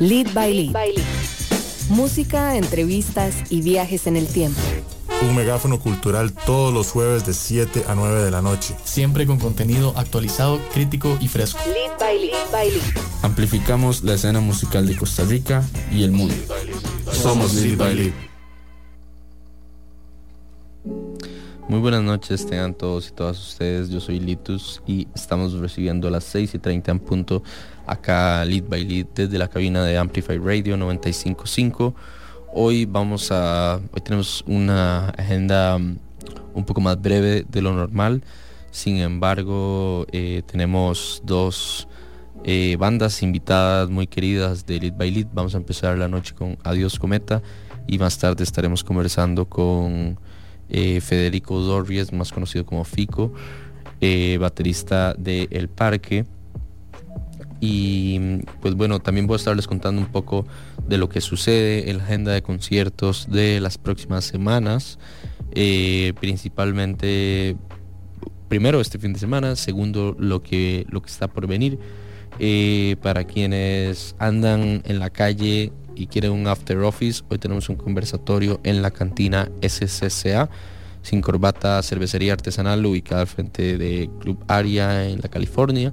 Lead by Lead. Música, entrevistas y viajes en el tiempo. Un megáfono cultural todos los jueves de 7 a 9 de la noche. Siempre con contenido actualizado, crítico y fresco. Lead by Lead. by lead. Amplificamos la escena musical de Costa Rica y el mundo. Somos Lead by Lead. Muy buenas noches, tengan todos y todas ustedes. Yo soy Litus y estamos recibiendo a las 6 y 30 en punto acá Lead by Lead desde la cabina de Amplify Radio 955. Hoy vamos a, hoy tenemos una agenda mm, un poco más breve de lo normal. Sin embargo, eh, tenemos dos eh, bandas invitadas muy queridas de Lead by Lead. Vamos a empezar la noche con Adiós Cometa y más tarde estaremos conversando con eh, Federico Dorries, más conocido como Fico, baterista de El Parque y pues bueno, también voy a estarles contando un poco de lo que sucede en la agenda de conciertos de las próximas semanas, eh, principalmente primero este fin de semana, segundo lo que, lo que está por venir. Eh, para quienes andan en la calle y quieren un after office, hoy tenemos un conversatorio en la cantina SCCA, sin corbata, cervecería artesanal ubicada al frente de Club Aria en la California.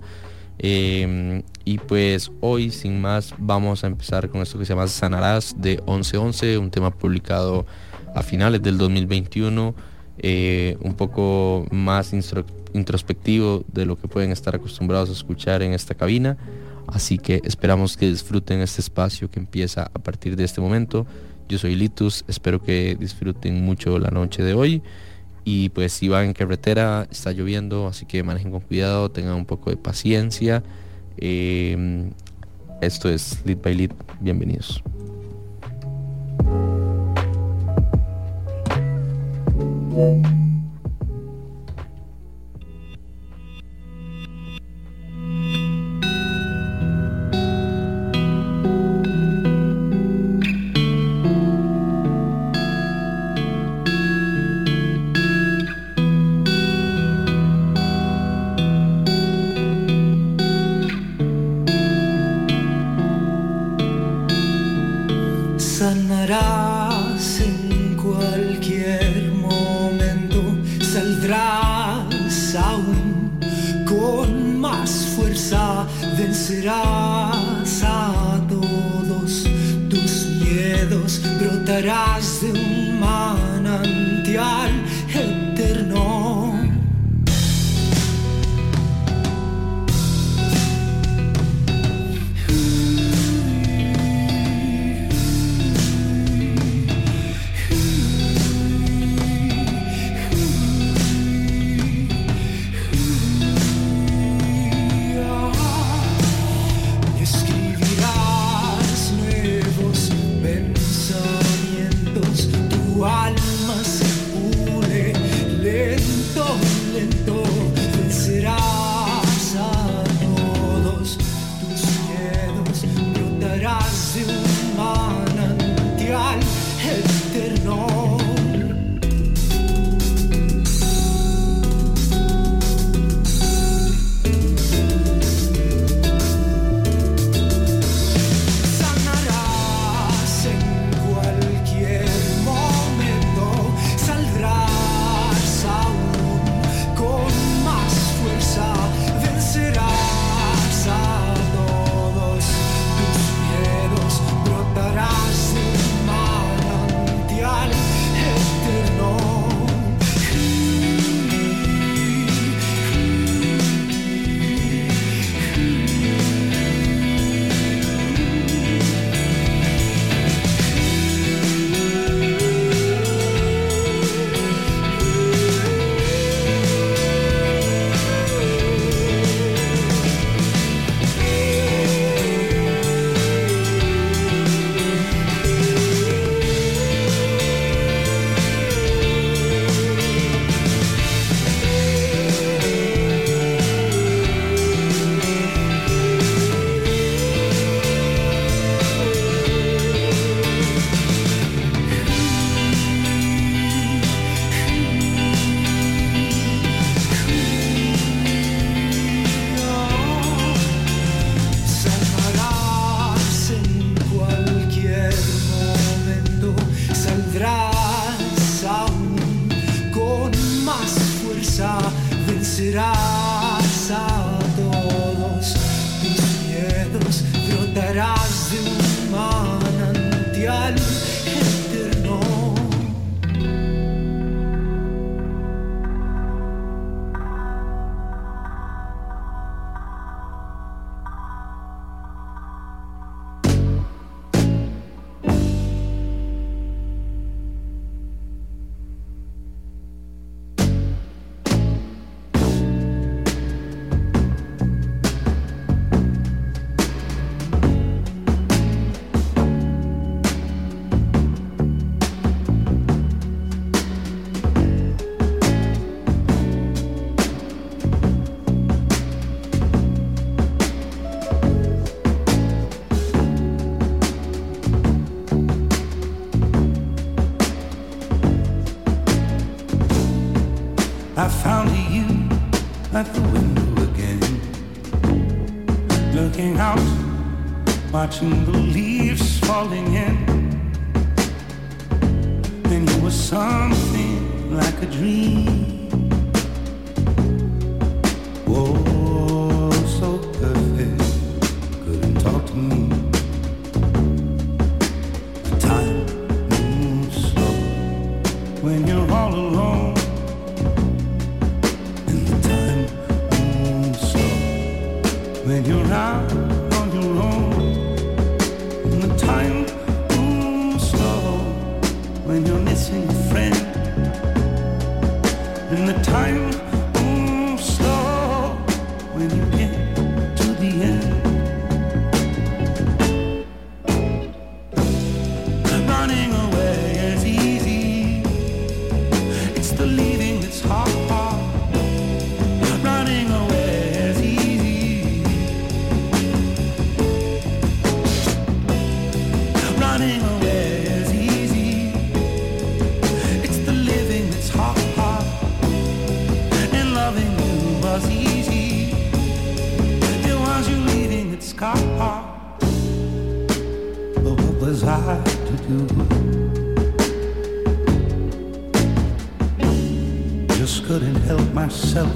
Em, y pues hoy, sin más, vamos a empezar con esto que se llama Sanarás de 1111, un tema publicado a finales del 2021, eh, un poco más introspectivo de lo que pueden estar acostumbrados a escuchar en esta cabina. Así que esperamos que disfruten este espacio que empieza a partir de este momento. Yo soy Litus, espero que disfruten mucho la noche de hoy. Y pues si van en carretera, está lloviendo, así que manejen con cuidado, tengan un poco de paciencia. Em, esto es Lead by Lead, bienvenidos. sanarás en cualquier momento, saldrás aún con más fuerza, vencerás a todos tus miedos, brotarás de un watching the leaves falling myself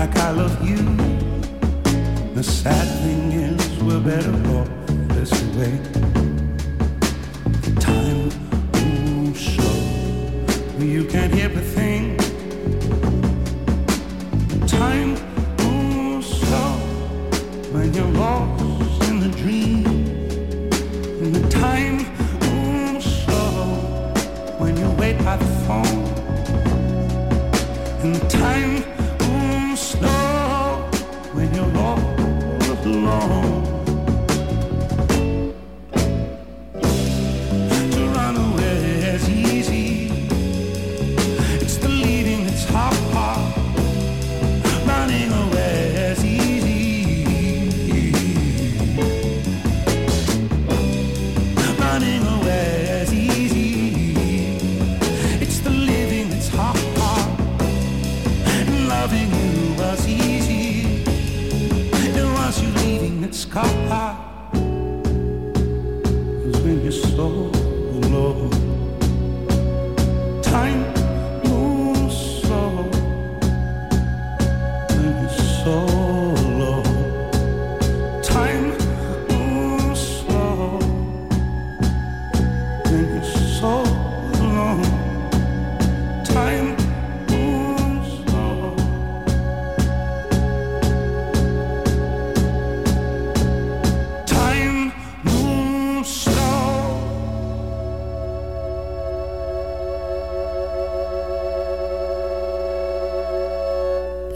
like I love you. The sad thing is, we're better off this way. Time moves slow, you can't hear a thing. Time moves slow when you're lost in the dream. And the time moves slow when you wait by the phone.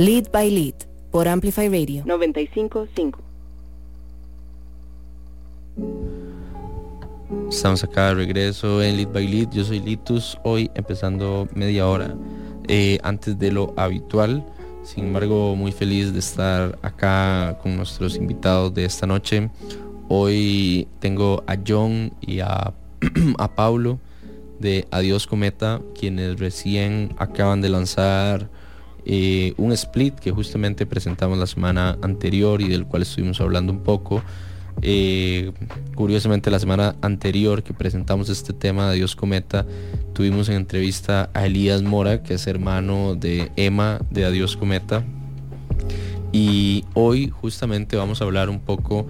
Lead by Lead por Amplify Radio 955. Estamos acá de regreso en Lead by Lead. Yo soy Litus. Hoy empezando media hora eh, antes de lo habitual. Sin embargo, muy feliz de estar acá con nuestros invitados de esta noche. Hoy tengo a John y a, a Paulo de Adiós Cometa, quienes recién acaban de lanzar eh, un split que justamente presentamos la semana anterior y del cual estuvimos hablando un poco. Eh, curiosamente la semana anterior que presentamos este tema de Dios Cometa, tuvimos en entrevista a Elías Mora, que es hermano de Emma de Adiós Cometa. Y hoy justamente vamos a hablar un poco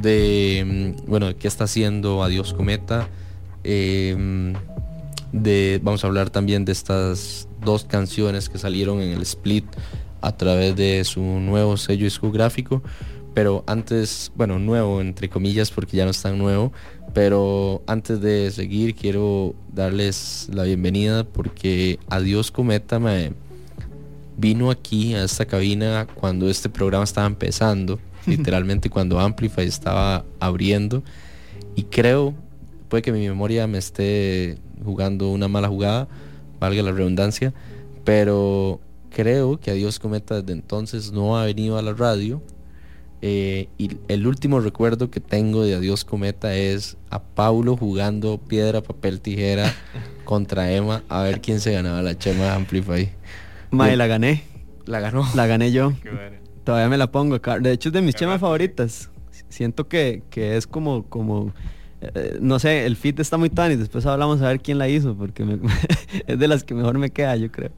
de, mm, bueno, qué está haciendo Adiós Cometa. Eh, de, vamos a hablar también de estas dos canciones que salieron en el split a través de su nuevo sello discográfico. pero antes, bueno, nuevo entre comillas porque ya no es tan nuevo, pero antes de seguir quiero darles la bienvenida porque Adiós Cometa me vino aquí a esta cabina cuando este programa estaba empezando, literalmente cuando Amplify estaba abriendo y creo, puede que mi memoria me esté jugando una mala jugada, valga la redundancia, pero creo que Adiós Cometa desde entonces no ha venido a la radio eh, y el último recuerdo que tengo de Adiós Cometa es a Paulo jugando piedra, papel, tijera contra Emma a ver quién se ganaba la chema de Amplify. Mae, la gané. La ganó. La gané yo. Todavía me la pongo acá. De hecho es de mis chemas favoritas. Siento que, que es como, como eh, no sé, el fit está muy tan y después hablamos a ver quién la hizo, porque me- es de las que mejor me queda, yo creo.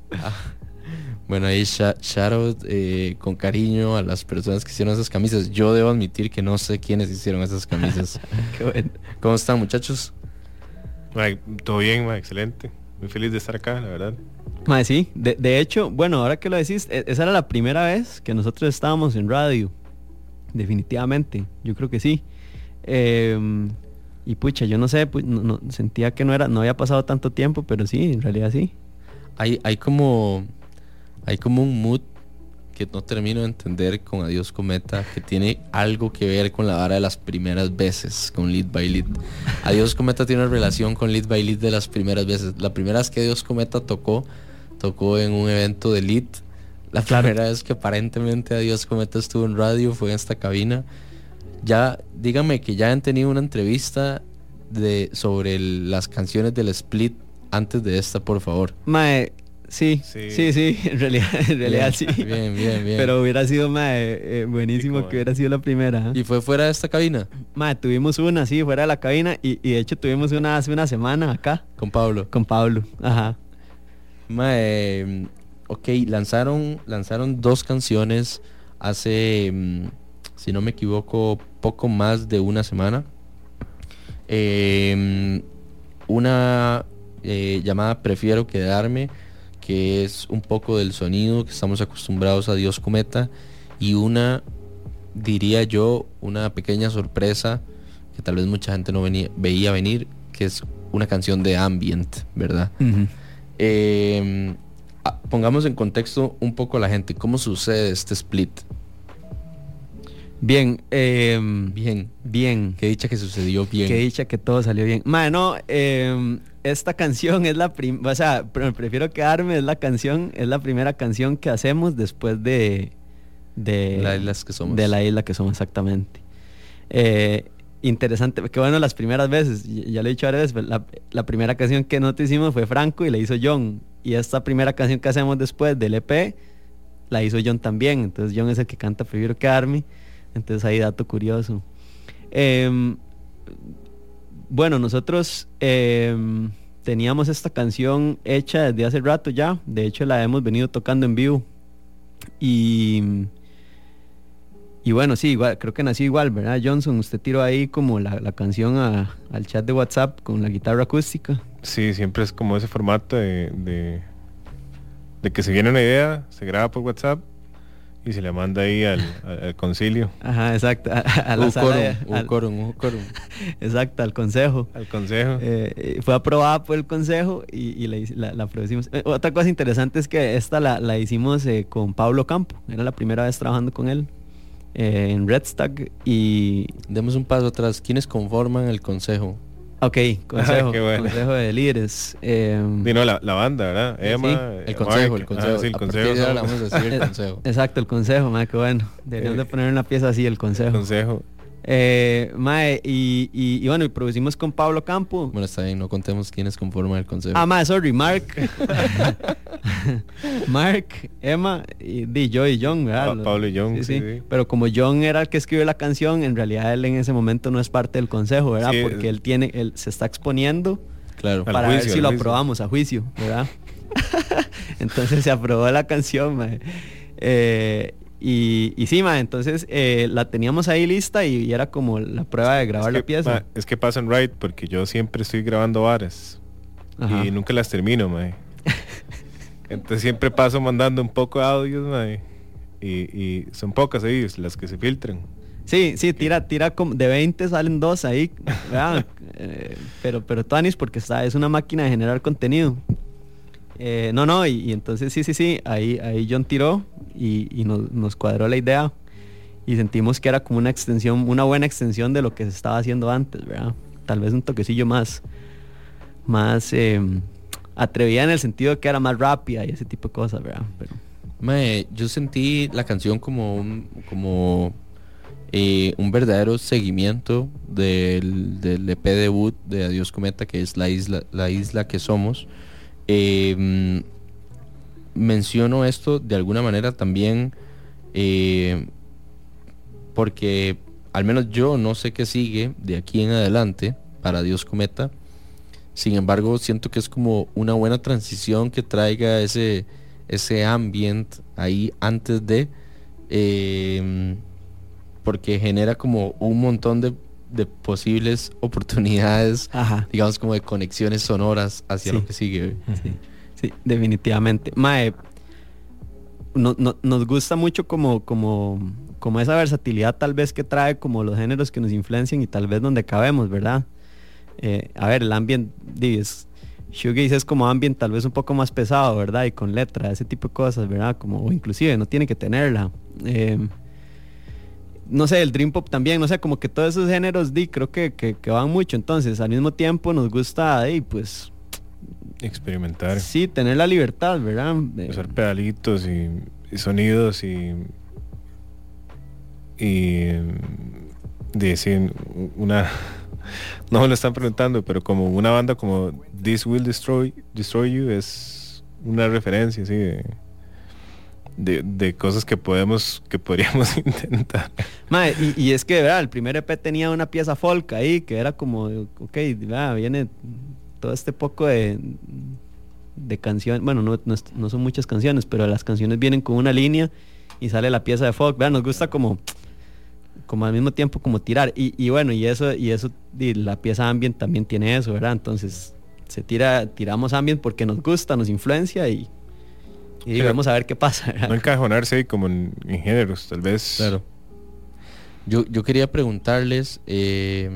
Bueno, ahí shout out, eh, con cariño a las personas que hicieron esas camisas. Yo debo admitir que no sé quiénes hicieron esas camisas. Qué bueno. ¿Cómo están muchachos? Todo bien, excelente. Muy feliz de estar acá, la verdad. Mae, sí, de, de hecho, bueno, ahora que lo decís, e- esa era la primera vez que nosotros estábamos en radio. Definitivamente, yo creo que sí. Em, y pucha, yo no sé, pu- no- no- sentía que no era, no había pasado tanto tiempo, pero sí, en realidad sí. Hay, hay como hay como un mood que no termino de entender con Adiós Cometa que tiene algo que ver con la vara de las primeras veces con Lead by Lead. Adiós Cometa tiene una relación con Lead by Lead de las primeras veces. La primera vez que Adiós Cometa tocó, tocó en un evento de Lead. La primera vez que aparentemente Adiós Cometa estuvo en radio fue en esta cabina. Ya, dígame que ya han tenido una entrevista de sobre el- las canciones del split antes de esta, por favor. Mae, sí, sí, sí, Sí. en realidad, en realidad Bien, sí. Bien, bien, bien. Pero hubiera sido, mae, eh, buenísimo Rico, que hubiera sido la primera. ¿eh? ¿Y fue fuera de esta cabina? Mae, tuvimos una, sí, fuera de la cabina y, y de hecho tuvimos una hace una semana acá Con Pablo. con Pablo. Ajá. Mae, mm, ok, lanzaron, lanzaron dos canciones hace, mm, si no me equivoco, poco más de una semana. Eh, mm, una eh, llamada Prefiero Quedarme, que es un poco del sonido que estamos acostumbrados a Dios Cometa. Y una, diría yo, una pequeña sorpresa que tal vez mucha gente no venía, veía venir, que es una canción de ambient, ¿verdad? Eh, ah, pongamos en contexto un poco a la gente. ¿Cómo sucede este split? Bien, em, Bien. bien. Qué dicha que sucedió bien. Qué dicha que todo salió bien. Mae, no, em, esta canción es la primera, o sea, pre- prefiero quedarme, es la canción, es la primera canción que hacemos después de... De La isla que somos. De la isla que somos, exactamente. Eh, interesante, que bueno, las primeras veces, ya lo he dicho varias veces, pero la, la primera canción que nosotros hicimos fue Franco y la hizo John. Y esta primera canción que hacemos después del EP, la hizo John también. Entonces John es el que canta Prefiero quedarme. Entonces ahí dato curioso. Em, bueno, nosotros em, teníamos esta canción hecha desde hace rato ya. De hecho, la hemos venido tocando en vivo. Y, y bueno, sí, igual, creo que nació igual, ¿verdad, Johnson? Usted tiró ahí como la, la canción al chat de WhatsApp con la guitarra acústica. Sí, siempre es como ese formato de, de, de que se viene una idea, se graba por WhatsApp y se le manda ahí al, al- al concilio, Ajá, exacto. A, a la Un sala quórum, de- un al- quórum, un quórum. exacto, al consejo. al consejo. Eh, fue aprobada por el consejo y, y la, la- la producimos. Eh, otra cosa interesante es que esta la, la hicimos eh, con Pablo Campo. Era la primera vez trabajando con él eh, en Red Stag y... Demos un paso atrás. ¿Quiénes conforman el consejo? Ok, consejo, bueno. consejo de líderes. eh, no, la, la banda, ¿verdad? Emma, El eh, consejo, Mark. el consejo. Ah, sí, el consejo. de somos- le vamos a decir el consejo. Exacto, el consejo, mae, qué bueno. Deberíamos de Eh, poner una pieza así, el consejo. el consejo. Eh, mae, y, y, y bueno, y producimos con Pablo Campo. Bueno, está bien, no contemos quiénes conforman el consejo. Ah, mae, sorry, Mark. Mark, Emma, y, di, yo y John, ¿verdad? Pa- Pablo y John, sí, sí. Pero como John era el que escribió la canción, en realidad él en ese momento no es parte del consejo, ¿verdad? Sí, Porque eh. él tiene, él se está exponiendo claro. Para ver si lo juicio. aprobamos a juicio, ¿verdad? entonces se aprobó la canción, mae. Eh, y, y sí, mae, entonces eh, la teníamos ahí lista y, y era como la prueba de grabar es la pieza. ma, es que pasan right porque yo siempre estoy grabando varas Ajá. y nunca las termino, mae. Entonces siempre paso mandando un poco de audios, mae. Y, y son pocas ahí las que se filtran. Sí, sí, tira, tira como de 20 salen dos ahí. Eh, pero, pero Tuanis porque está, es una máquina de generar contenido. Eh, no, no, y, entonces sí, sí, sí, ahí, ahí John tiró y, y nos, nos cuadró la idea y sentimos que era como una extensión, una buena extensión de lo que se estaba haciendo antes, ¿verdad? Tal vez un toquecillo más, más eh, atrevida en el sentido de que era más rápida y ese tipo de cosas, ¿verdad? Pero, yo sentí la canción como un, como eh, un verdadero seguimiento del, del EP debut de Adiós Cometa, que es la isla, la isla que somos. Mm, menciono esto de alguna manera también eh, porque al menos yo no sé qué sigue de aquí en adelante para Dios Cometa. Sin embargo, siento que es como una buena transición que traiga ese, ese ambient ahí antes de, eh, porque genera como un montón de, de posibles oportunidades, Ajá. digamos como de conexiones sonoras hacia Sí. lo que sigue. Sí, definitivamente. Mae, no- no- nos gusta mucho como, como, como esa versatilidad tal vez que trae como los géneros que nos influencian y tal vez donde cabemos, ¿verdad? Eh, a ver, el ambient, di, es, shoegaze es como ambient tal vez un poco más pesado, ¿verdad? Y con letra, ese tipo de cosas, ¿verdad? Como, o inclusive no tiene que tenerla. Eh, no sé, el Dream Pop también, no sé, como que todos esos géneros, di, creo que, que, que van mucho. Entonces, al mismo tiempo nos gusta, di, pues, Experimentar. Sí, tener la libertad, ¿verdad? De- Usar pedalitos y, y sonidos y. Y. De decir, una. No me lo están preguntando, pero como una banda como This Will Destroy, Destroy You es una referencia, así de. De, de cosas que podemos, que podríamos intentar. Y, es que, ¿verdad? El primer EP tenía una pieza folk ahí que era como, ok, ¿verdad? viene todo este poco de, de canciones, bueno, no, no, no son muchas canciones, pero las canciones vienen con una línea y sale la pieza de folk, ¿verdad? Nos gusta como, como al mismo tiempo como tirar. Y, y bueno, y eso, y eso, y la pieza ambient también tiene eso, ¿verdad? Entonces, se tira, tiramos ambient porque nos gusta, nos influencia y, y Claro. vamos a ver qué pasa, ¿verdad? No encajonarse como en, en géneros, tal vez. Claro. Yo, yo quería preguntarles, eh,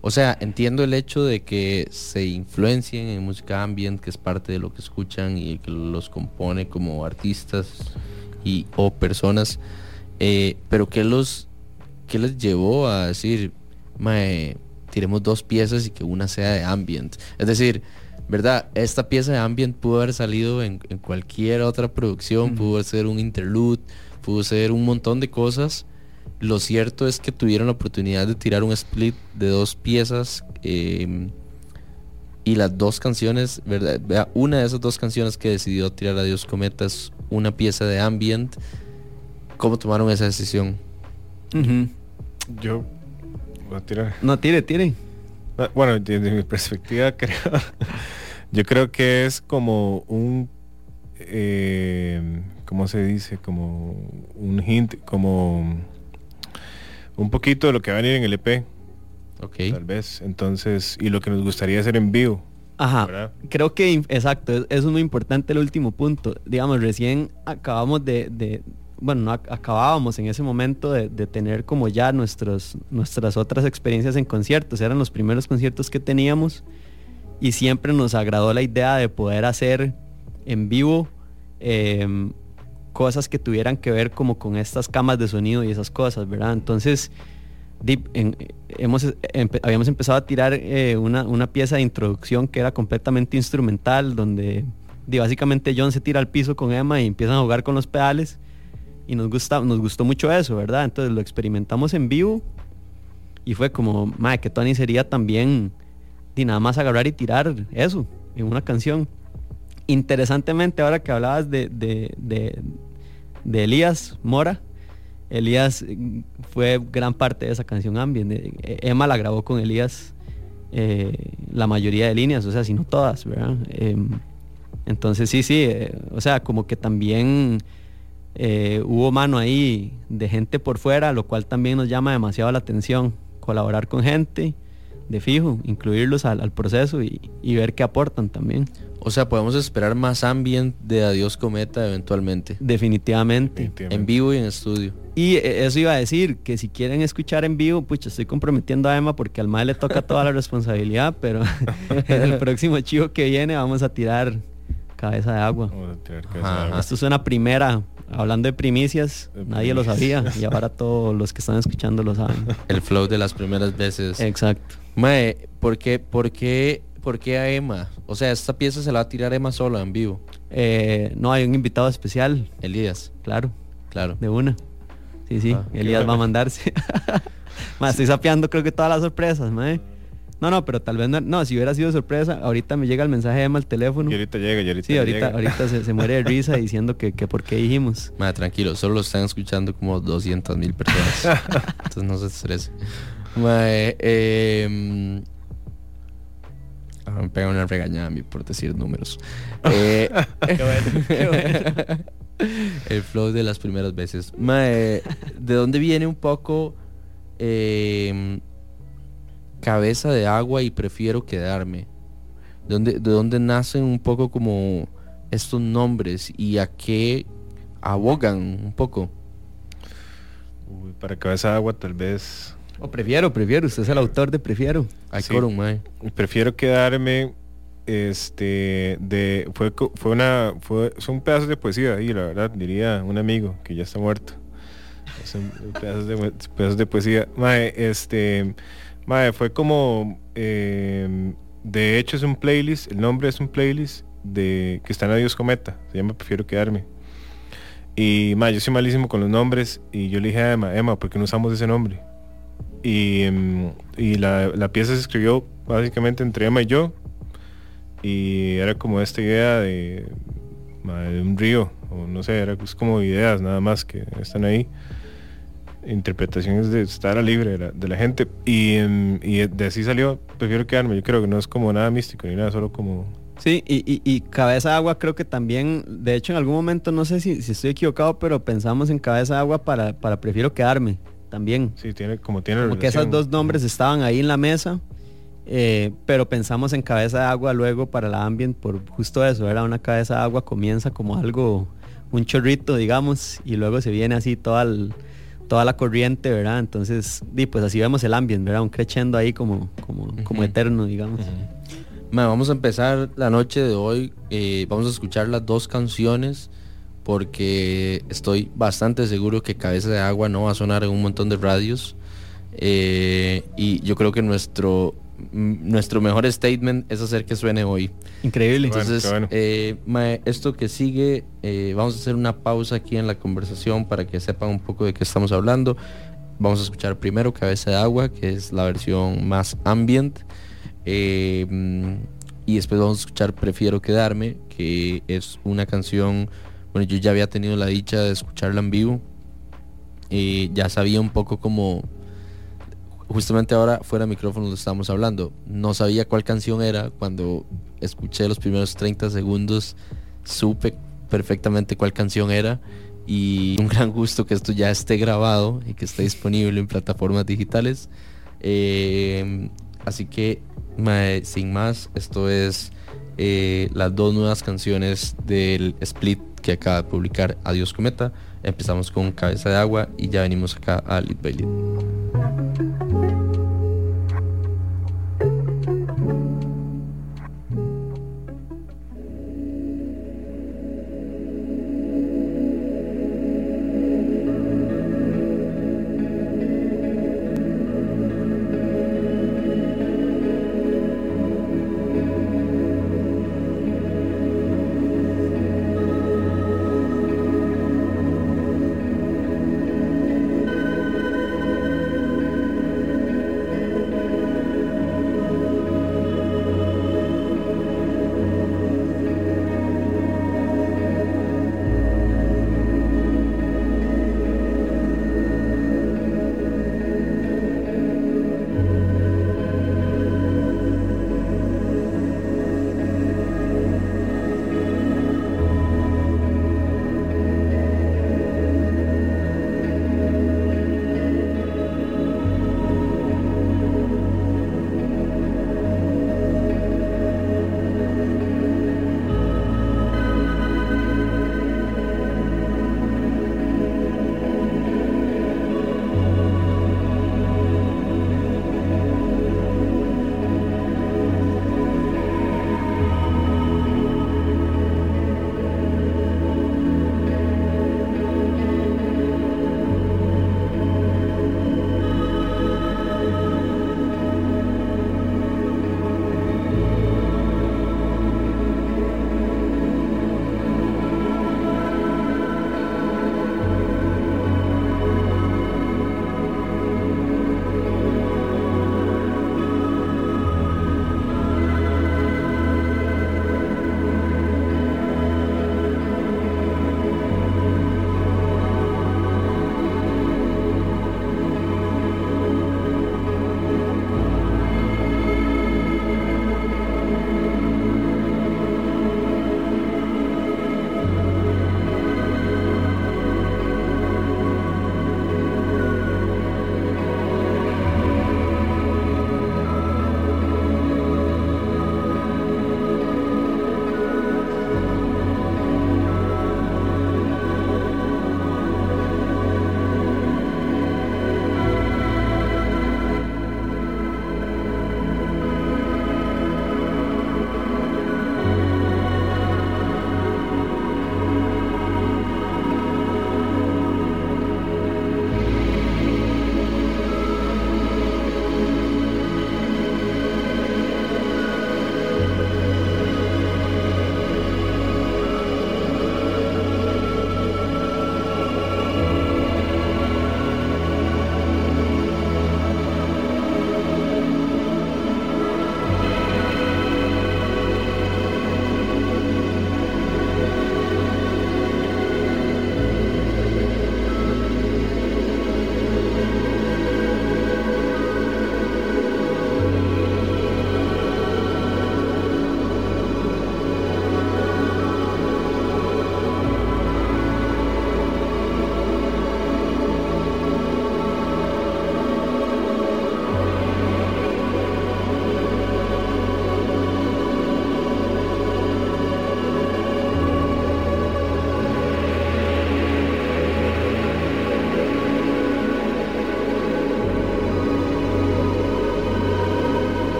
o sea, entiendo el hecho de que se influencien en música ambient, que es parte de lo que escuchan y que los compone como artistas y o personas, eh, pero ¿qué los, qué les llevó a decir, mae, tiremos dos piezas y que una sea de ambient? Es decir, ¿verdad? Esta pieza de ambient pudo haber salido en, en cualquier otra producción, pudo ser un interlude, pudo ser un montón de cosas. Lo cierto es que tuvieron la oportunidad de tirar un split de dos piezas eh, y las dos canciones, ¿verdad? Vea, Una de esas dos canciones que decidió tirar a Dios Cometa es una pieza de ambient. ¿Cómo tomaron esa decisión? Yo voy a tirar. No, tire, tire. Ah, Bueno, desde mi perspectiva creo, yo creo que es como un, eh, ¿cómo se dice? Como un hint, como un poquito de lo que va a venir en el EP, Ok. tal vez. Entonces, y lo que nos gustaría hacer en vivo. Ajá. ¿Verdad? Creo que, exacto, es- eso es muy importante el último punto. Digamos, recién acabamos de, de- bueno, no ac- acabábamos en ese momento de, tener como ya nuestros, nuestras otras experiencias en conciertos. Eran los primeros conciertos que teníamos y siempre nos agradó la idea de poder hacer en vivo em, cosas que tuvieran que ver como con estas camas de sonido y esas cosas, ¿verdad? Entonces, en- hemos, habíamos empezado a tirar eh, una, una pieza de introducción que era completamente instrumental, donde básicamente John se tira al piso con Emma y empiezan a jugar con los pedales. Y nos, gusta, nos gustó mucho eso, ¿verdad? Entonces lo experimentamos en vivo y fue como, madre, que Tony sería también di, nada más agarrar y tirar eso en una canción. Interesantemente, ahora que hablabas de, de, de- de Elías Mora, Elías mm, fue gran parte de esa canción Ambient. Eh, Emma la grabó con Elías eh, la mayoría de líneas, o sea, si no todas, ¿verdad? Em, entonces sí, sí, eh, o sea, como que también eh, hubo mano ahí de gente por fuera, lo cual también nos llama demasiado la atención, colaborar con gente, de fijo, incluirlos al, al proceso y, y ver qué aportan también. O sea, podemos esperar más ambient de Adiós Cometa eventualmente. Definitivamente. Definitivamente. En vivo y en estudio. Y eh, eso iba a decir, que si quieren escuchar en vivo, pucha, estoy comprometiendo a Emma porque al MAE le toca toda la responsabilidad, pero en el próximo chivo que viene vamos a tirar cabeza de agua. Vamos a tirar cabeza Ajá, de agua. ajá. Esto es una primera, hablando de primicias, nadie lo sabía y ahora todos los que están escuchando lo saben. El flow de las primeras veces. Exacto. Mae, ¿por qué, por, qué, ¿por qué a Emma? O sea, esta pieza se la va a tirar Emma sola en vivo. Eh, no, hay un invitado especial, Elías, claro, claro. de una. Sí, sí, Ah, Elías va a mandarse. Ma, estoy sapeando creo que todas las sorpresas, mae. No, no, pero tal vez no, no, si hubiera sido sorpresa, ahorita me llega el mensaje de Emma al teléfono. Y ahorita llega, y ahorita Sí, ahorita, llega. ahorita se, se muere de risa diciendo que, que por qué dijimos. Mae, tranquilo, solo lo están escuchando como 200 mil personas. Entonces no se estrese. Mae, eh, ahora me pega una regañada a mí por decir números. Eh, El flow de las primeras veces. Mae, ¿de dónde viene un poco eh, cabeza de agua y prefiero quedarme? ¿De dónde, ¿De dónde nacen un poco como estos nombres y a qué abogan un poco? Uy, para cabeza de agua tal vez O prefiero, prefiero, usted es el autor de prefiero. Hay Sí. prefiero quedarme este de fue fue una fue son pedazos de poesía ahí la verdad diría un amigo que ya está muerto son pedazos de pedazos de poesía mae este mae fue como eh, de hecho es un playlist el nombre es un playlist de que está en Adiós Cometa se llama prefiero quedarme y mae yo soy malísimo con los nombres y yo le dije a Emma Emma ¿por qué no usamos ese nombre? y, em, la, la pieza se escribió básicamente entre Emma y yo y era como esta idea de, ma, de un río o no sé era pues como ideas nada más que están ahí interpretaciones de estar a libre de la, de la gente. Y, em, y de así salió prefiero quedarme. Yo creo que no es como nada místico ni nada solo como Sí, y, y- y Cabeza de Agua creo que también, de hecho en algún momento, no sé si, si estoy equivocado, pero pensamos en Cabeza de Agua para, para Prefiero Quedarme también. sí tiene como tiene Como que esos dos nombres estaban ahí en la mesa, eh, pero pensamos en Cabeza de Agua luego para la ambient por justo eso, era una Cabeza de Agua comienza como algo, un chorrito, digamos, y luego se viene así toda, el- toda la corriente, ¿verdad? Entonces, di, pues así vemos el ambient, ¿verdad? Un crescendo ahí como, como, como eterno, digamos. Mae, vamos a empezar la noche de hoy. eh, vamos a escuchar las dos canciones porque estoy bastante seguro que Cabeza de Agua no va a sonar en un montón de radios. eh, y yo creo que nuestro, nuestro mejor statement es hacer que suene hoy. Increíble. Entonces, bueno. eh, mae, esto que sigue, eh, vamos a hacer una pausa aquí en la conversación para que sepan un poco de qué estamos hablando. Vamos a escuchar primero Cabeza de Agua, que es la versión más ambient. eh, mm, y después vamos a escuchar Prefiero Quedarme, que es una canción, bueno, yo ya había tenido la dicha de escucharla en vivo. eh, ya sabía un poco como justamente ahora fuera de micrófono lo estábamos hablando. No sabía cuál canción era. Cuando escuché los primeros 30 segundos, supe perfectamente cuál canción era. Y un gran gusto que esto ya esté grabado y que esté disponible en plataformas digitales. Eh, así que, sin más, esto es eh, las dos nuevas canciones del split que acaba de publicar Adiós Cometa. Empezamos con Cabeza de Agua y ya venimos acá a Lead by.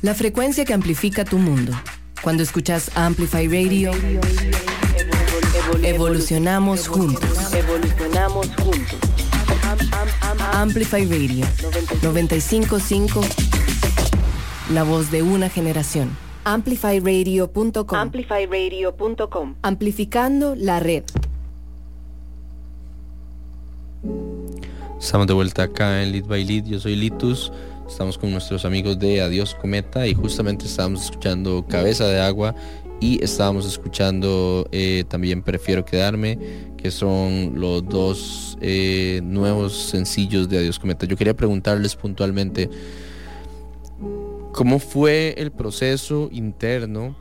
La frecuencia que amplifica tu mundo. Cuando escuchas Amplify Radio, evolucionamos juntos. Evolucionamos juntos. Amplify Radio 955. La voz de una generación. Amplifyradio.com. Amplifyradio.com. Amplificando la red. Estamos de vuelta acá en Lead by Lead. Yo soy Litus. Estamos con nuestros amigos de Adiós Cometa y justamente estábamos escuchando Cabeza de Agua y estábamos escuchando eh, también Prefiero Quedarme, que son los dos eh, nuevos sencillos de Adiós Cometa. Yo quería preguntarles puntualmente, ¿cómo fue el proceso interno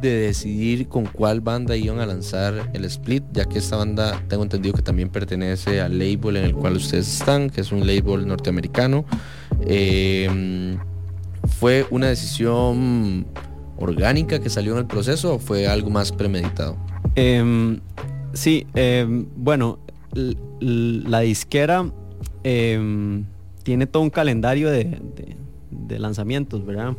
de decidir con cuál banda iban a lanzar el split, ya que esta banda tengo entendido que también pertenece al label en el cual ustedes están, que es un label norteamericano. Eh, ¿Fue una decisión orgánica que salió en el proceso o fue algo más premeditado? Em, sí, em, bueno, la disquera em, tiene todo un calendario de- de lanzamientos, ¿verdad?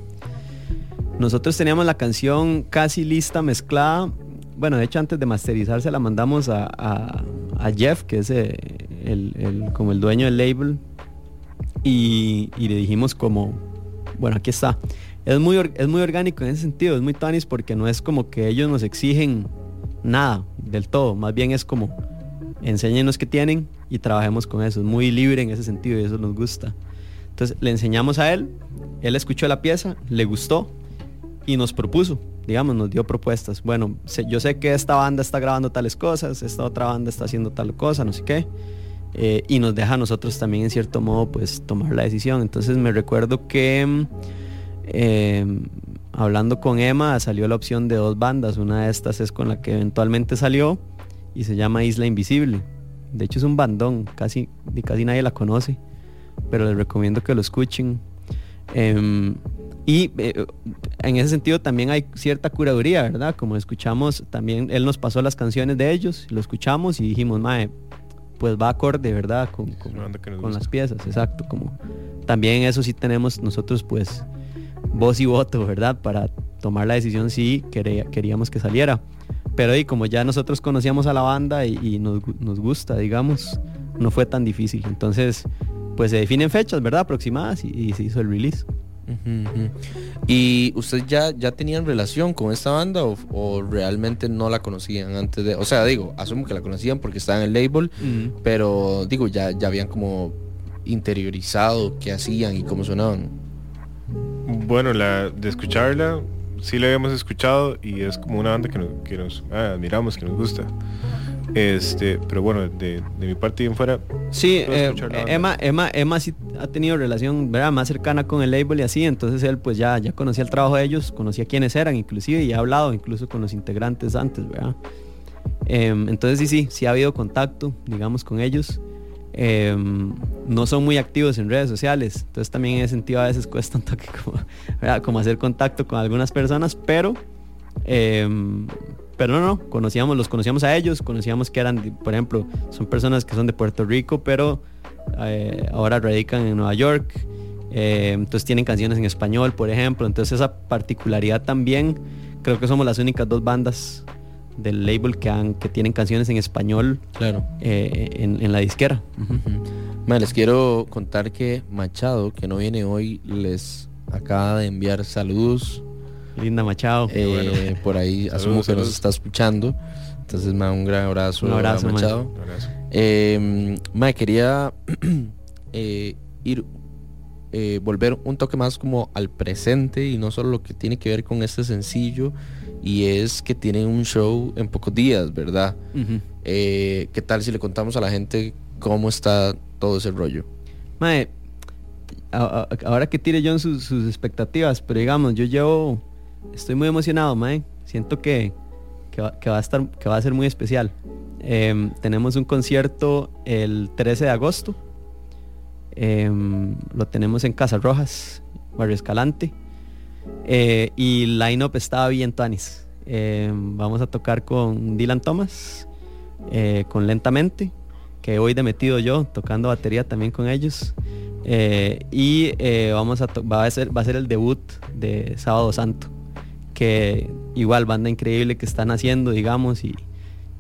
Nosotros teníamos la canción casi lista, mezclada. Bueno, de hecho antes de masterizarse la mandamos a, Jeff, que es eh, el, como el dueño del label. Y, le dijimos como, bueno, aquí está. Es muy, es muy orgánico en ese sentido, es muy tanis porque no es como que ellos nos exigen nada del todo, más bien es como enséñenos qué tienen y trabajemos con eso, es muy libre en ese sentido y eso nos gusta. Entonces le enseñamos a él, él escuchó la pieza, le gustó y nos propuso, digamos, nos dio propuestas. Bueno, yo sé que esta banda está grabando tales cosas, esta otra banda está haciendo tal cosa, no sé qué. eh, y nos deja a nosotros también en cierto modo pues tomar la decisión. Entonces me recuerdo que eh, hablando con Emma salió la opción de dos bandas. Una de estas es con la que eventualmente salió y se llama Isla Invisible. De hecho es un bandón, casi, casi nadie la conoce, pero les recomiendo que lo escuchen. Em, y eh, en ese sentido también hay cierta curaduría, ¿verdad? Como escuchamos, también él nos pasó las canciones de ellos, lo escuchamos y dijimos, mae, pues va acorde, ¿verdad? Con, con, con las piezas, exacto. Como también eso sí tenemos nosotros, pues, voz y voto, ¿verdad? Para tomar la decisión si quería- queríamos que saliera. Pero y como ya nosotros conocíamos a la banda y, y nos, nos gusta, digamos, no fue tan difícil. Entonces, pues se definen fechas, ¿verdad? Aproximadas y, y se hizo el release. ¿Y ustedes ya, ya tenían relación con esta banda o, o realmente no la conocían antes de...? O sea, digo, asumo que la conocían porque estaba en el label, pero digo, ya, ya habían como interiorizado qué hacían y cómo sonaban. Bueno, la de escucharla, sí la habíamos escuchado y es como una banda que nos, que nos ah, admiramos, que nos gusta. Este, pero bueno, de, de mi parte bien fuera, Sí, eh. Emma, Emma, Emma sí ha tenido relación ¿verdad? más cercana con el label y así, entonces él pues ya, ya conocía el trabajo de ellos, conocía quiénes eran inclusive y ha hablado incluso con los integrantes antes, ¿verdad? Em, entonces sí, sí, sí ha habido contacto, digamos, con ellos. Em, no son muy activos en redes sociales, entonces también en ese sentido a veces cuesta un toque como hacer contacto con algunas personas, pero em, pero no, no, conocíamos, los conocíamos a ellos, conocíamos que eran, por ejemplo, son personas que son de Puerto Rico, pero eh, ahora radican en Nueva York, eh, entonces tienen canciones en español, por ejemplo, entonces esa particularidad también, creo que somos las únicas dos bandas del label que, han, que tienen canciones en español Claro. eh, en, en la disquera. Les quiero contar que Machado, que no viene hoy, les acaba de enviar saludos. Linda Machado. Eh, Por ahí Saludos, asumo que nos está escuchando. Entonces, ma, un gran abrazo, Un abrazo, a ma. Machado. un abrazo. Eh, ma, quería eh, ir eh, volver un toque más como al presente y no solo lo que tiene que ver con este sencillo y es que tienen un show en pocos días, ¿verdad? Eh, ¿Qué tal si le contamos a la gente cómo está todo ese rollo? Mae, ahora que tire John sus, sus expectativas, pero digamos, yo llevo, estoy muy emocionado, mae. Siento que, que, va, a estar, que va a ser muy especial. Em, tenemos un concierto el 13 de agosto. Em, lo tenemos en Casas Rojas, Barrio Escalante. Eh, y el line-up estaba bien tuanis. Em, vamos a tocar con Dylan Thomas, eh, con Lentamente, que hoy de metido yo, tocando batería también con ellos. Eh, y vamos a va, a ser, va a ser el debut de Sábado Santo, que igual banda increíble que están haciendo, digamos, y,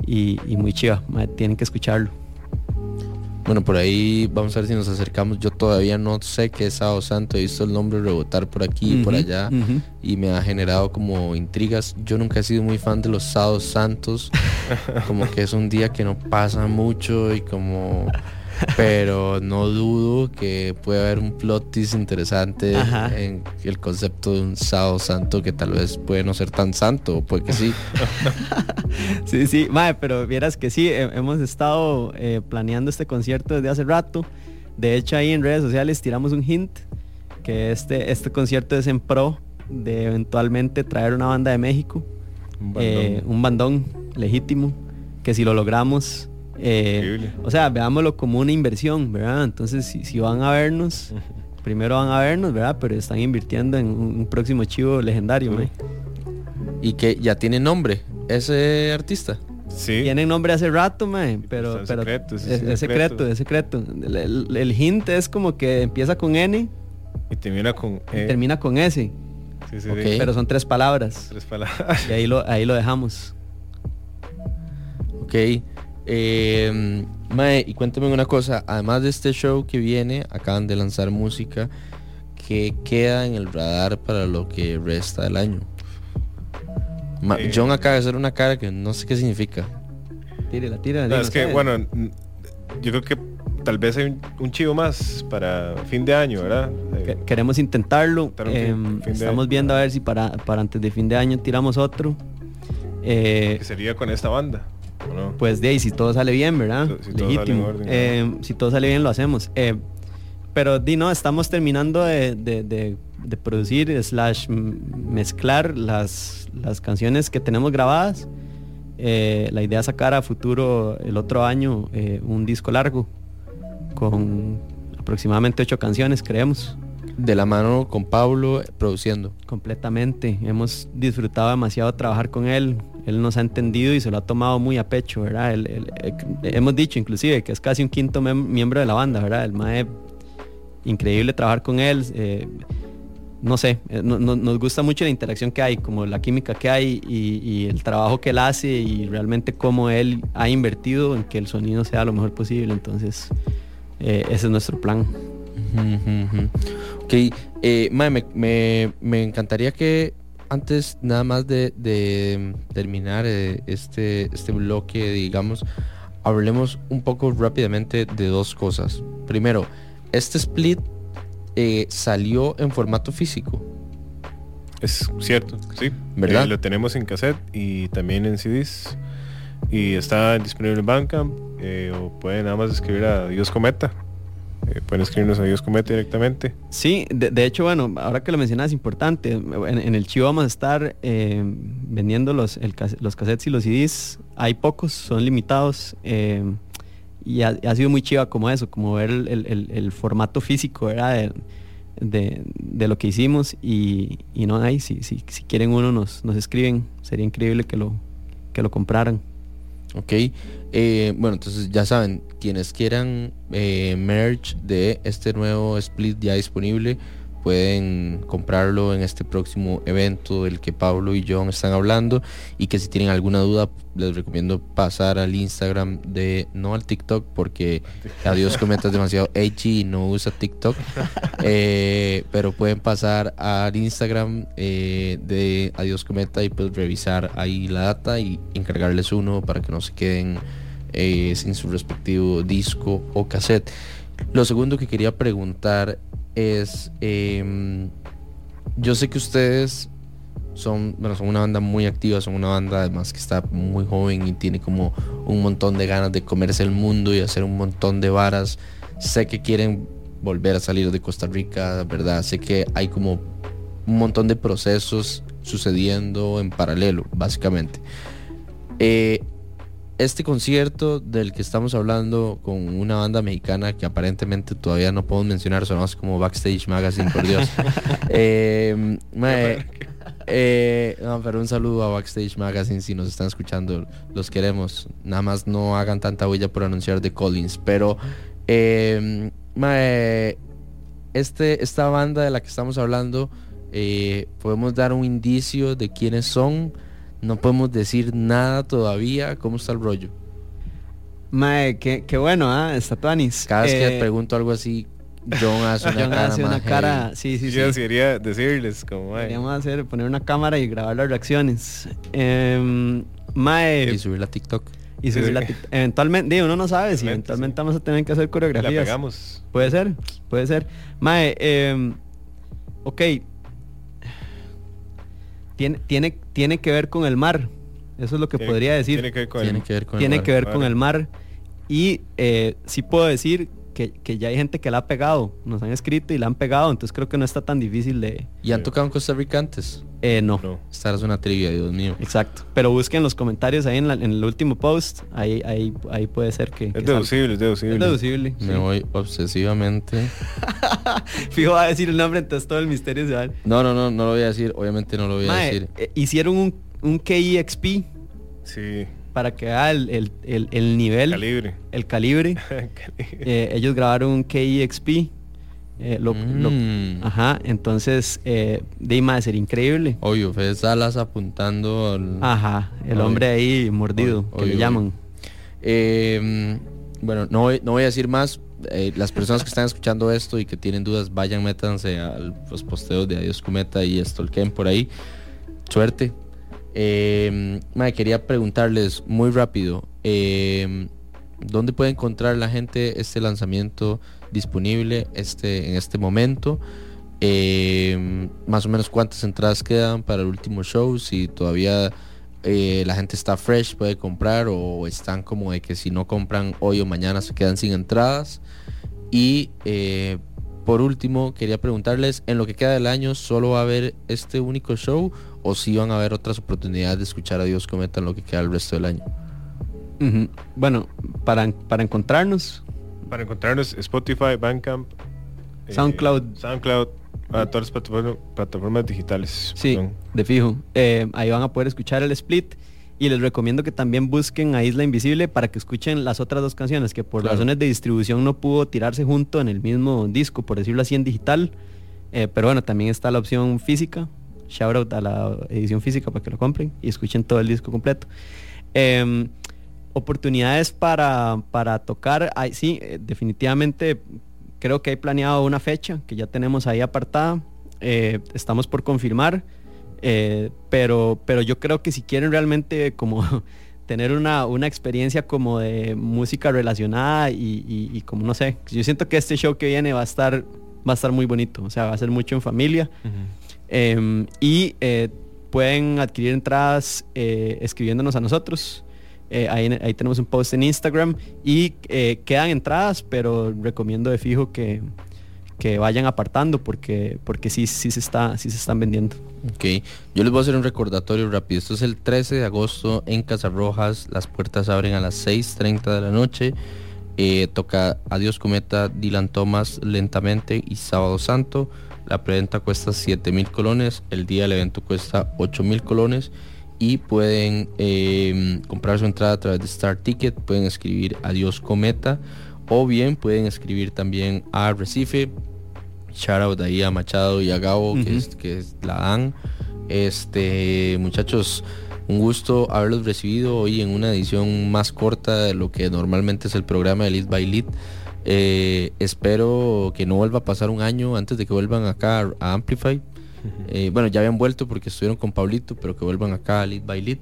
y, y muy chiva. ma, Tienen que escucharlo. Bueno, por ahí vamos a ver si nos acercamos. Yo todavía no sé qué es Sábado Santo. He visto el nombre rebotar por aquí y por allá. Y me ha generado como intrigas. Yo nunca he sido muy fan de los Sábados Santos. como que es un día que no pasa mucho y como... Pero no dudo que puede haber un plot twist interesante Ajá. en el concepto de un sábado santo que tal vez puede no ser tan santo, puede que sí. Sí, sí, mae, pero vieras que sí, he- hemos estado eh, planeando este concierto desde hace rato. De hecho, ahí en redes sociales tiramos un hint que este, este concierto es en pro de eventualmente traer una banda de México, Un bandón. eh, un bandón legítimo, que si lo logramos, eh, Increíble. o sea, veámoslo como una inversión, ¿verdad? Entonces, si, si van a vernos, primero van a vernos, ¿verdad? Pero están invirtiendo en un, un próximo chivo legendario, mae. Y que ya tiene nombre ese artista. Sí. Tienen nombre hace rato, mae, pero, está en pero secreto, es, es es secreto, secreto. es secreto. El, el- el hint es como que empieza con N Y termina con y E. termina con S, Sí, sí, sí. Ok. pero son tres palabras. Tres palabras. Y ahí lo, ahí lo dejamos. Ok. Eh, mae, y cuéntame una cosa. Además de este show que viene, acaban de lanzar música. que queda en el radar para lo que resta del año? Ma- Eh. John acaba de hacer una cara que no sé qué significa. Tírela, tírela. No, es que, ¿sabes? bueno, yo creo que tal vez hay un, un chivo más para fin de año, ¿verdad? Eh, Que- Queremos intentarlo. Fin- em, fin estamos año. viendo a ver si para, para antes de fin de año tiramos otro. Eh, que sería con esta banda, pues de ahí, si todo sale bien, ¿verdad? Si- si todo sale en Legítimo. orden, Eh, si todo sale bien, lo hacemos. Eh, pero di no, estamos terminando de, de- de- de producir slash mezclar las, las canciones que tenemos grabadas. eh, la idea es sacar a futuro el otro año eh, un disco largo con aproximadamente ocho canciones, creemos. De la mano con Pablo produciendo. Completamente. Hemos disfrutado demasiado trabajar con él. Él nos ha entendido y se lo ha tomado muy a pecho, ¿verdad? Él- eh, hemos dicho inclusive que es casi un quinto miembro de la banda, ¿verdad? El mae, increíble trabajar con él. eh, no sé, eh, no- no- nos gusta mucho la interacción que hay, como la química que hay y, el trabajo que él hace y realmente cómo él ha invertido en que el sonido sea lo mejor posible. Entonces, eh, ese es nuestro plan. Ujú, ujú. Ok, eh, mae, me encantaría que antes nada más de, de terminar eh, este, este bloque, digamos, hablemos un poco rápidamente de dos cosas. Primero, este split eh, salió en formato físico. Es cierto, sí. ¿Verdad? Eh, lo tenemos en cassette y también en CDs. Y está disponible en Bandcamp. eh, o pueden nada más escribir a Dios Cometa. Eh, pueden escribirnos a Dios Cometa directamente. Sí, de, de hecho, bueno, ahora que lo mencionas es importante. En, el Chivo vamos a estar eh, vendiendo los, el los cassettes y los CDs. Hay pocos, son limitados. eh, y ha, ha sido muy chiva como eso, como ver el, el- el- el formato físico ¿verdad? De, de- de lo que hicimos. Y, y no hay, si, si, si quieren uno nos, nos escriben. Sería increíble que lo, que lo compraran. Ok, eh, bueno, entonces ya saben, quienes quieran eh, merch de este nuevo split ya disponible, pueden comprarlo en este próximo evento del que Pablo y John están hablando y que si tienen alguna duda les recomiendo pasar al Instagram de, no al TikTok porque Adiós Cometa es demasiado edgy y no usa TikTok, eh, pero pueden pasar al Instagram eh, de Adiós Cometa y pues revisar ahí la data y encargarles uno para que no se queden eh, sin su respectivo disco o cassette. Lo segundo que quería preguntar es, em, yo sé que ustedes son, bueno, son una banda muy activa, son una banda además que está muy joven y tiene como un montón de ganas de comerse el mundo y hacer un montón de varas. Sé que quieren volver a salir de Costa Rica, ¿verdad? Sé que hay como un montón de procesos sucediendo en paralelo, básicamente. Eh, este concierto del que estamos hablando con una banda mexicana que aparentemente todavía no podemos mencionar, sonamos como Backstage Magazine, por Dios. Eh, mae, eh, no, pero un saludo a Backstage Magazine si nos están escuchando, los queremos. Nada más no hagan tanta huella por anunciar de Collins, pero eh, mae, este, esta banda de la que estamos hablando, eh, podemos dar un indicio de quiénes son. No podemos decir nada todavía. ¿Cómo está el rollo? Mae, qué, qué bueno, ¿ah? Está Tuanis. Cada vez que Eh, pregunto algo así, John hace una John cara hace una cara, sí, sí, sí. Yo debería decirles como, "Mae, Podríamos hacer, poner una cámara y grabar las reacciones. Em, mae, Y subirla a TikTok. y Sí, subirla sí. a Tik- Eventualmente, digo, uno no sabe si Eventualmente, sí. vamos a tener que hacer la coreografías. pegamos. Puede ser, puede ser. Mae, em, ok. Tiene, tiene, tiene que ver con el mar. Eso es lo que Tiene- podría decir. Tiene que ver con Tiene el- que ver con tiene el que mar. ver con Vale. el mar. Y eh, sí puedo decir que, que ya hay gente que la ha pegado. Nos han escrito y la han pegado. Entonces creo que no está tan difícil de... ¿Y han tocado en Costa Rica antes? eh, no. No. Esta es una trivia, Dios mío. Exacto. Pero busquen los comentarios ahí en, la- en el último post. Ahí, ahí, ahí puede ser que... que Es salga. deducible, es deducible. Es deducible. Me sí. voy obsesivamente. Fijo va a decir el nombre, entonces todo el misterio se va. No, no, no, no lo voy a decir. Obviamente no lo voy a decir. eh, hicieron un, un KEXP Sí, para que vea el, el- el- el nivel, calibre. el calibre. Calibre. Eh, ellos grabaron un KEXP. eh, lo- lo- Mm. ajá, entonces, eh, de ser increíble. Obvio, Fede Salas apuntando al... Ajá, el hombre ahí mordido, que le llaman. Eh, bueno, no voy, no voy a decir más. Eh, las personas que están escuchando esto y que tienen dudas, vayan, métanse a los posteos de Adiós Cometa y Stolken por ahí. Suerte. Eh, quería preguntarles muy rápido. eh, ¿Dónde puede encontrar la gente este lanzamiento disponible este, en este momento? Eh, más o menos cuántas entradas quedan para el último show, si todavía eh, la gente está fresh, puede comprar o están como de que si no compran hoy o mañana se quedan sin entradas. Y eh, por último, quería preguntarles, ¿en lo que queda del año solo va a haber este único show o si van a haber otras oportunidades de escuchar a Dios Cometa en lo que queda el resto del año. Bueno, para, para encontrarnos, Para encontrarnos Spotify, Bandcamp, eh, SoundCloud. SoundCloud, a todas las plataformas, plataformas digitales. Sí, perdón. de fijo. Eh, ahí van a poder escuchar el split. Y les recomiendo que también busquen a Isla Invisible para que escuchen las otras dos canciones que por Claro. razones de distribución no pudo tirarse junto en el mismo disco, por decirlo así, en digital. Eh, pero bueno, también está la opción física. Shout out a la edición física para que lo compren y escuchen todo el disco completo. Em, oportunidades para, para tocar. Ay, sí, eh, definitivamente creo que hay planeado una fecha que ya tenemos ahí apartada. Eh, estamos por confirmar. eh, pero, pero yo creo que si quieren realmente como tener una, una experiencia como de música relacionada y- y como no sé, yo siento que este show que viene va a estar, va a estar muy bonito. O sea, va a ser mucho en familia. Em, y eh, pueden adquirir entradas eh, escribiéndonos a nosotros. Eh, ahí, ahí tenemos un post en Instagram y eh, quedan entradas, pero recomiendo de fijo que, que vayan apartando porque, porque sí, sí, se está, sí se están vendiendo. Ok, yo les voy a hacer un recordatorio rápido. Esto es el 13 de agosto en Casarrojas. Las puertas abren a las 6.30 de la noche. Eh, toca Adiós Cometa, Dylan Thomas, Lentamente y Sábado Santo. La preventa cuesta 7 mil colones. El día del evento cuesta 8 mil colones. Y pueden eh, comprar su entrada a través de Star Ticket. Pueden escribir Adiós Cometa. O bien pueden escribir también a Recife. Shout out ahí a Machado y a Gabo que, es, que es- la dan. Este, muchachos, un gusto haberlos recibido hoy en una edición más corta de lo que normalmente es el programa de Lead by Lead. Eh, espero que no vuelva a pasar un año antes de que vuelvan acá a, Amplify. Eh, bueno, ya habían vuelto porque estuvieron con Pablito, pero que vuelvan acá a Lead by Lead.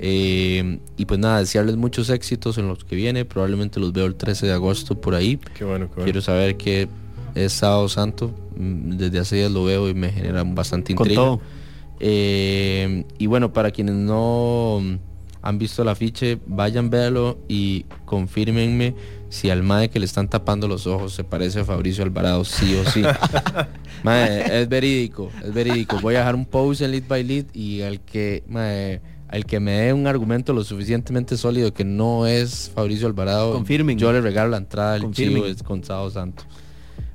Eh, y pues nada, desearles muchos éxitos en los que viene. Probablemente los veo el 13 de agosto por ahí. Qué bueno, qué bueno. Quiero saber que es sábado santo. Mm, Desde hace días lo veo y me genera bastante Con intriga. todo. Eh, y bueno, para quienes no han visto el afiche, vayan verlo y confírmenme si al mae que le están tapando los ojos se parece a Fabricio Alvarado, sí o sí. Mae, es verídico, es verídico. Voy a dejar un post en Lead by Lead y al que, mae, al que me dé un argumento lo suficientemente sólido que no es Fabricio Alvarado, Confirmen. yo le regalo la entrada Confirmen. chivo es con Sábado Santo.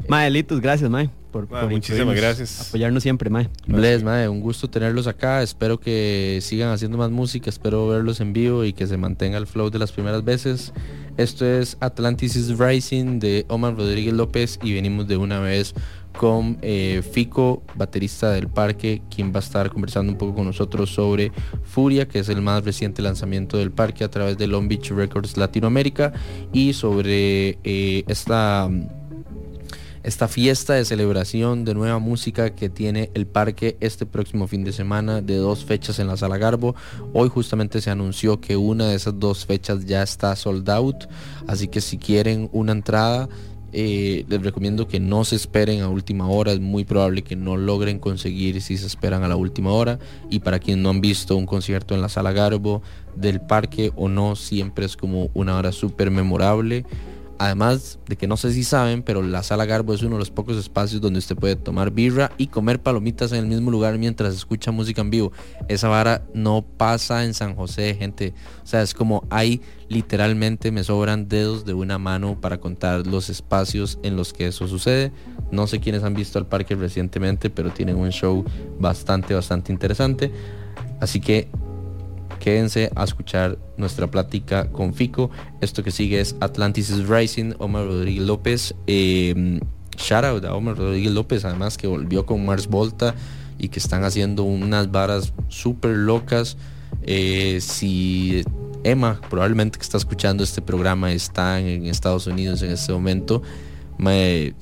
Mae, Litus, gracias, Mae, por, muchísimas gracias. Apoyarnos siempre, Mae. Bless, mae, un gusto tenerlos acá. Espero que sigan haciendo más música. Espero verlos en vivo y que se mantenga el flow de las primeras veces. Esto es Atlantis is Rising de Omar Rodríguez López y venimos de una vez con eh, Fico, baterista del parque, quien va a estar conversando un poco con nosotros sobre Furia, que es el más reciente lanzamiento del parque a través de Long Beach Records Latinoamérica y sobre eh, esta esta fiesta de celebración de nueva música que tiene el parque este próximo fin de semana de dos fechas en la sala Garbo. Hoy justamente se anunció que una de esas dos fechas ya está sold out, así que si quieren una entrada, eh, les recomiendo que no se esperen a última hora, es muy probable que no logren conseguir si se esperan a la última hora. Y para quienes no han visto un concierto en la sala Garbo del parque o no, siempre es como una hora súper memorable. Además de que no sé si saben, pero la sala Garbo es uno de los pocos espacios donde usted puede tomar birra y comer palomitas en el mismo lugar mientras escucha música en vivo. Esa vara no pasa en San José, gente. O sea, es como hay literalmente me sobran dedos de una mano para contar los espacios en los que eso sucede. No sé quiénes han visto el parque recientemente, pero tienen un show bastante, bastante interesante. Así que quédense a escuchar nuestra plática con Fico. Esto que sigue es Atlantis is Rising, Omar Rodríguez López. Eh, shout out a Omar Rodríguez López, además que volvió con Mars Volta y que están haciendo unas varas súper locas. Eh, si Emma, probablemente que está escuchando este programa, está en Estados Unidos en este momento. Mae,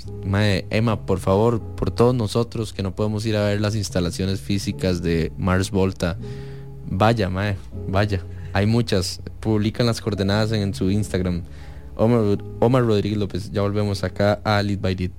Emma, por favor, por todos nosotros que no podemos ir a ver las instalaciones físicas de Mars Volta, vaya, mae, vaya. Hay muchas. Publican las coordenadas en, su Instagram. Omar, Omar Rodríguez López. Ya volvemos acá a Lead by Lead.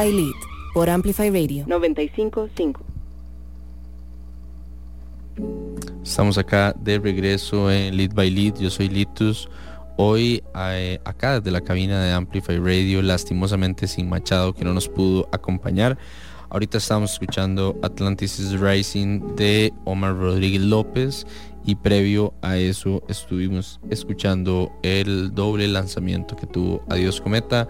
By Lead por Amplify Radio 955. Estamos acá de regreso en Lead by Lead. Yo soy Litus. Hoy eh, acá desde la cabina de Amplify Radio, lastimosamente sin Machado que no nos pudo acompañar. Ahorita estamos escuchando Atlantis is Rising de Omar Rodríguez López y previo a eso estuvimos escuchando el doble lanzamiento que tuvo Adiós Cometa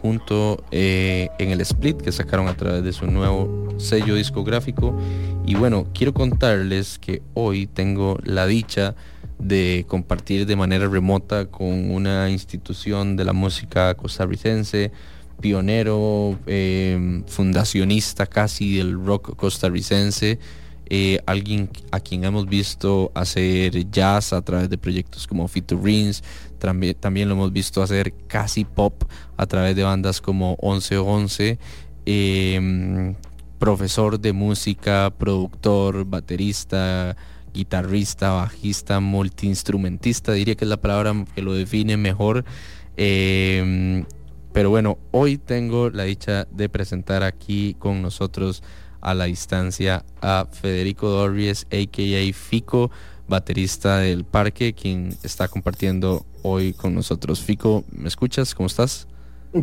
junto eh, en el split que sacaron a través de su nuevo sello discográfico. Y bueno, quiero contarles que hoy tengo la dicha de compartir de manera remota con una institución de la música costarricense, pionero, em, fundacionista casi del rock costarricense, eh, alguien a quien hemos visto hacer jazz a través de proyectos como Rings también, también lo hemos visto hacer casi pop a través de bandas como 1111, em, profesor de música, productor, baterista, guitarrista, bajista, multiinstrumentista, diría que es la palabra que lo define mejor. Em, pero bueno, hoy tengo la dicha de presentar aquí con nosotros a la distancia a Federico Dorries, a.k.a. Fico, baterista del parque, quien está compartiendo hoy con nosotros. Fico, ¿me escuchas? ¿Cómo estás?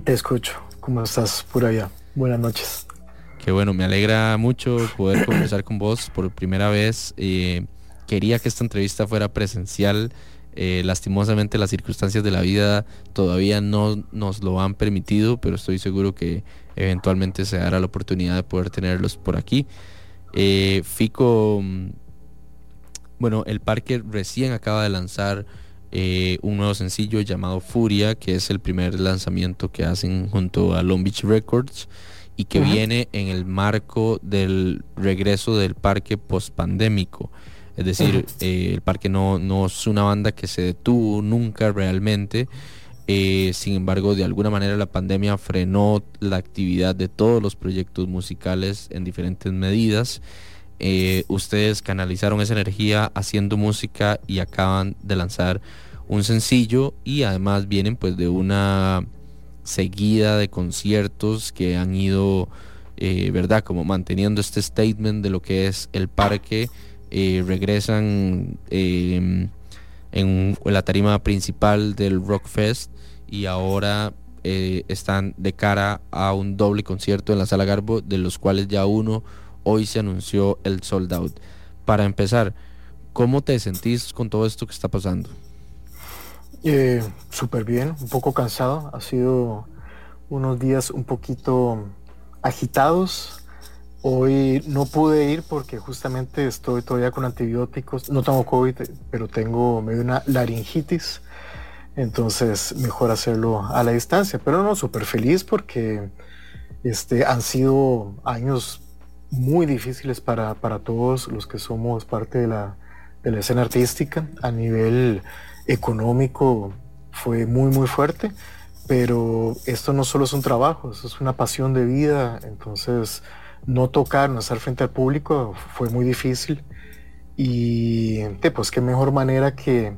Te escucho. ¿Cómo estás por allá? Buenas noches. Qué bueno, me alegra mucho poder conversar con vos por primera vez. Eh, quería que esta entrevista fuera presencial. Eh, lastimosamente las circunstancias de la vida todavía no nos lo han permitido, pero estoy seguro que eventualmente se dará la oportunidad de poder tenerlos por aquí. Eh, Fico, bueno, el parque recién acaba de lanzar eh, un nuevo sencillo llamado Furia, que es el primer lanzamiento que hacen junto a Long Beach Records y que viene en el marco del regreso del parque post-pandémico. Es decir, eh, el parque no, no es una banda que se detuvo nunca realmente. Eh, sin embargo, de alguna manera la pandemia frenó la actividad de todos los proyectos musicales en diferentes medidas. Eh, ustedes canalizaron esa energía haciendo música y acaban de lanzar un sencillo y además vienen pues de una seguida de conciertos que han ido, ¿verdad? Como manteniendo este statement de lo que es el parque eh, regresan em, en, la tarima principal del Rock Fest y ahora eh, están de cara a un doble concierto en la Sala Garbo, de los cuales ya uno hoy se anunció el sold out. Para empezar, ¿cómo te sentís con todo esto que está pasando? Eh, Súper bien, un poco cansado. Ha sido unos días un poquito agitados, Hoy no pude ir porque justamente estoy todavía con antibióticos. No tengo COVID, pero tengo medio una laringitis. Entonces, mejor hacerlo a la distancia. Pero no, súper feliz porque este, han sido años muy difíciles para, para todos los que somos parte de la, de la escena artística. A nivel económico fue muy, muy fuerte. Pero esto no solo es un trabajo, esto es una pasión de vida. Entonces, no tocar, no estar frente al público fue muy difícil. Y pues qué mejor manera que,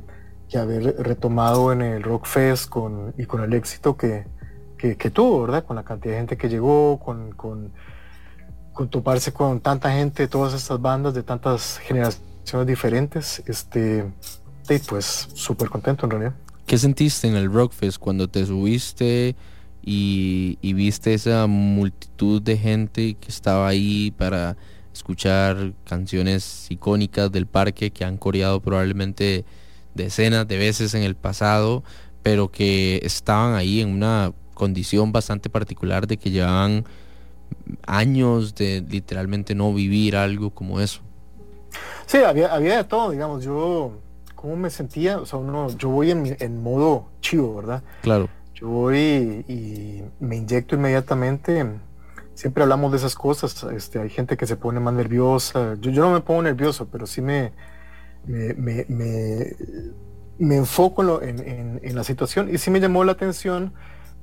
haber retomado en el Rock Fest con, y con el éxito que, que, tuvo, ¿verdad? Con la cantidad de gente que llegó, con, con, con toparse con tanta gente, todas estas bandas de tantas generaciones diferentes. Este, y pues súper contento en realidad. ¿Qué sentiste en el Rock Fest cuando te subiste? y, viste esa multitud de gente que estaba ahí para escuchar canciones icónicas del parque que han coreado probablemente decenas de veces en el pasado, pero que estaban ahí en una condición bastante particular de que llevaban años de literalmente no vivir algo como eso. Sí, había, había de todo, digamos, yo, ¿cómo me sentía? O sea, uno, yo voy en, en modo chivo, ¿verdad? Claro. Yo voy y me inyecto inmediatamente. Siempre hablamos de esas cosas. Este, hay gente que se pone más nerviosa. Yo, yo no me pongo nervioso, pero sí me, me, me, enfoco en, en, la situación. Y sí me llamó la atención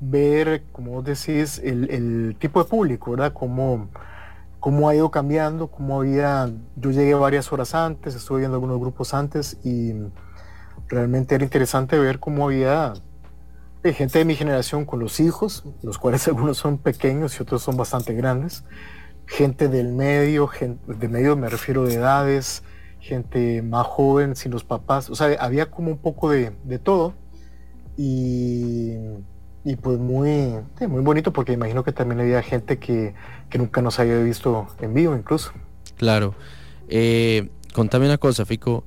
ver, como vos decís, el, el tipo de público, ¿verdad? Cómo, cómo ha ido cambiando, cómo había... Yo llegué varias horas antes, estuve viendo algunos grupos antes y realmente era interesante ver cómo había hay gente de mi generación con los hijos, los cuales algunos son pequeños y otros son bastante grandes, gente del medio, gente, de medio me refiero de edades, gente más joven, sin los papás, o sea, había como un poco de, de todo y, y, pues muy, muy bonito porque imagino que también había gente que, que nunca nos había visto en vivo incluso. Claro. Eh, contame una cosa, Fico.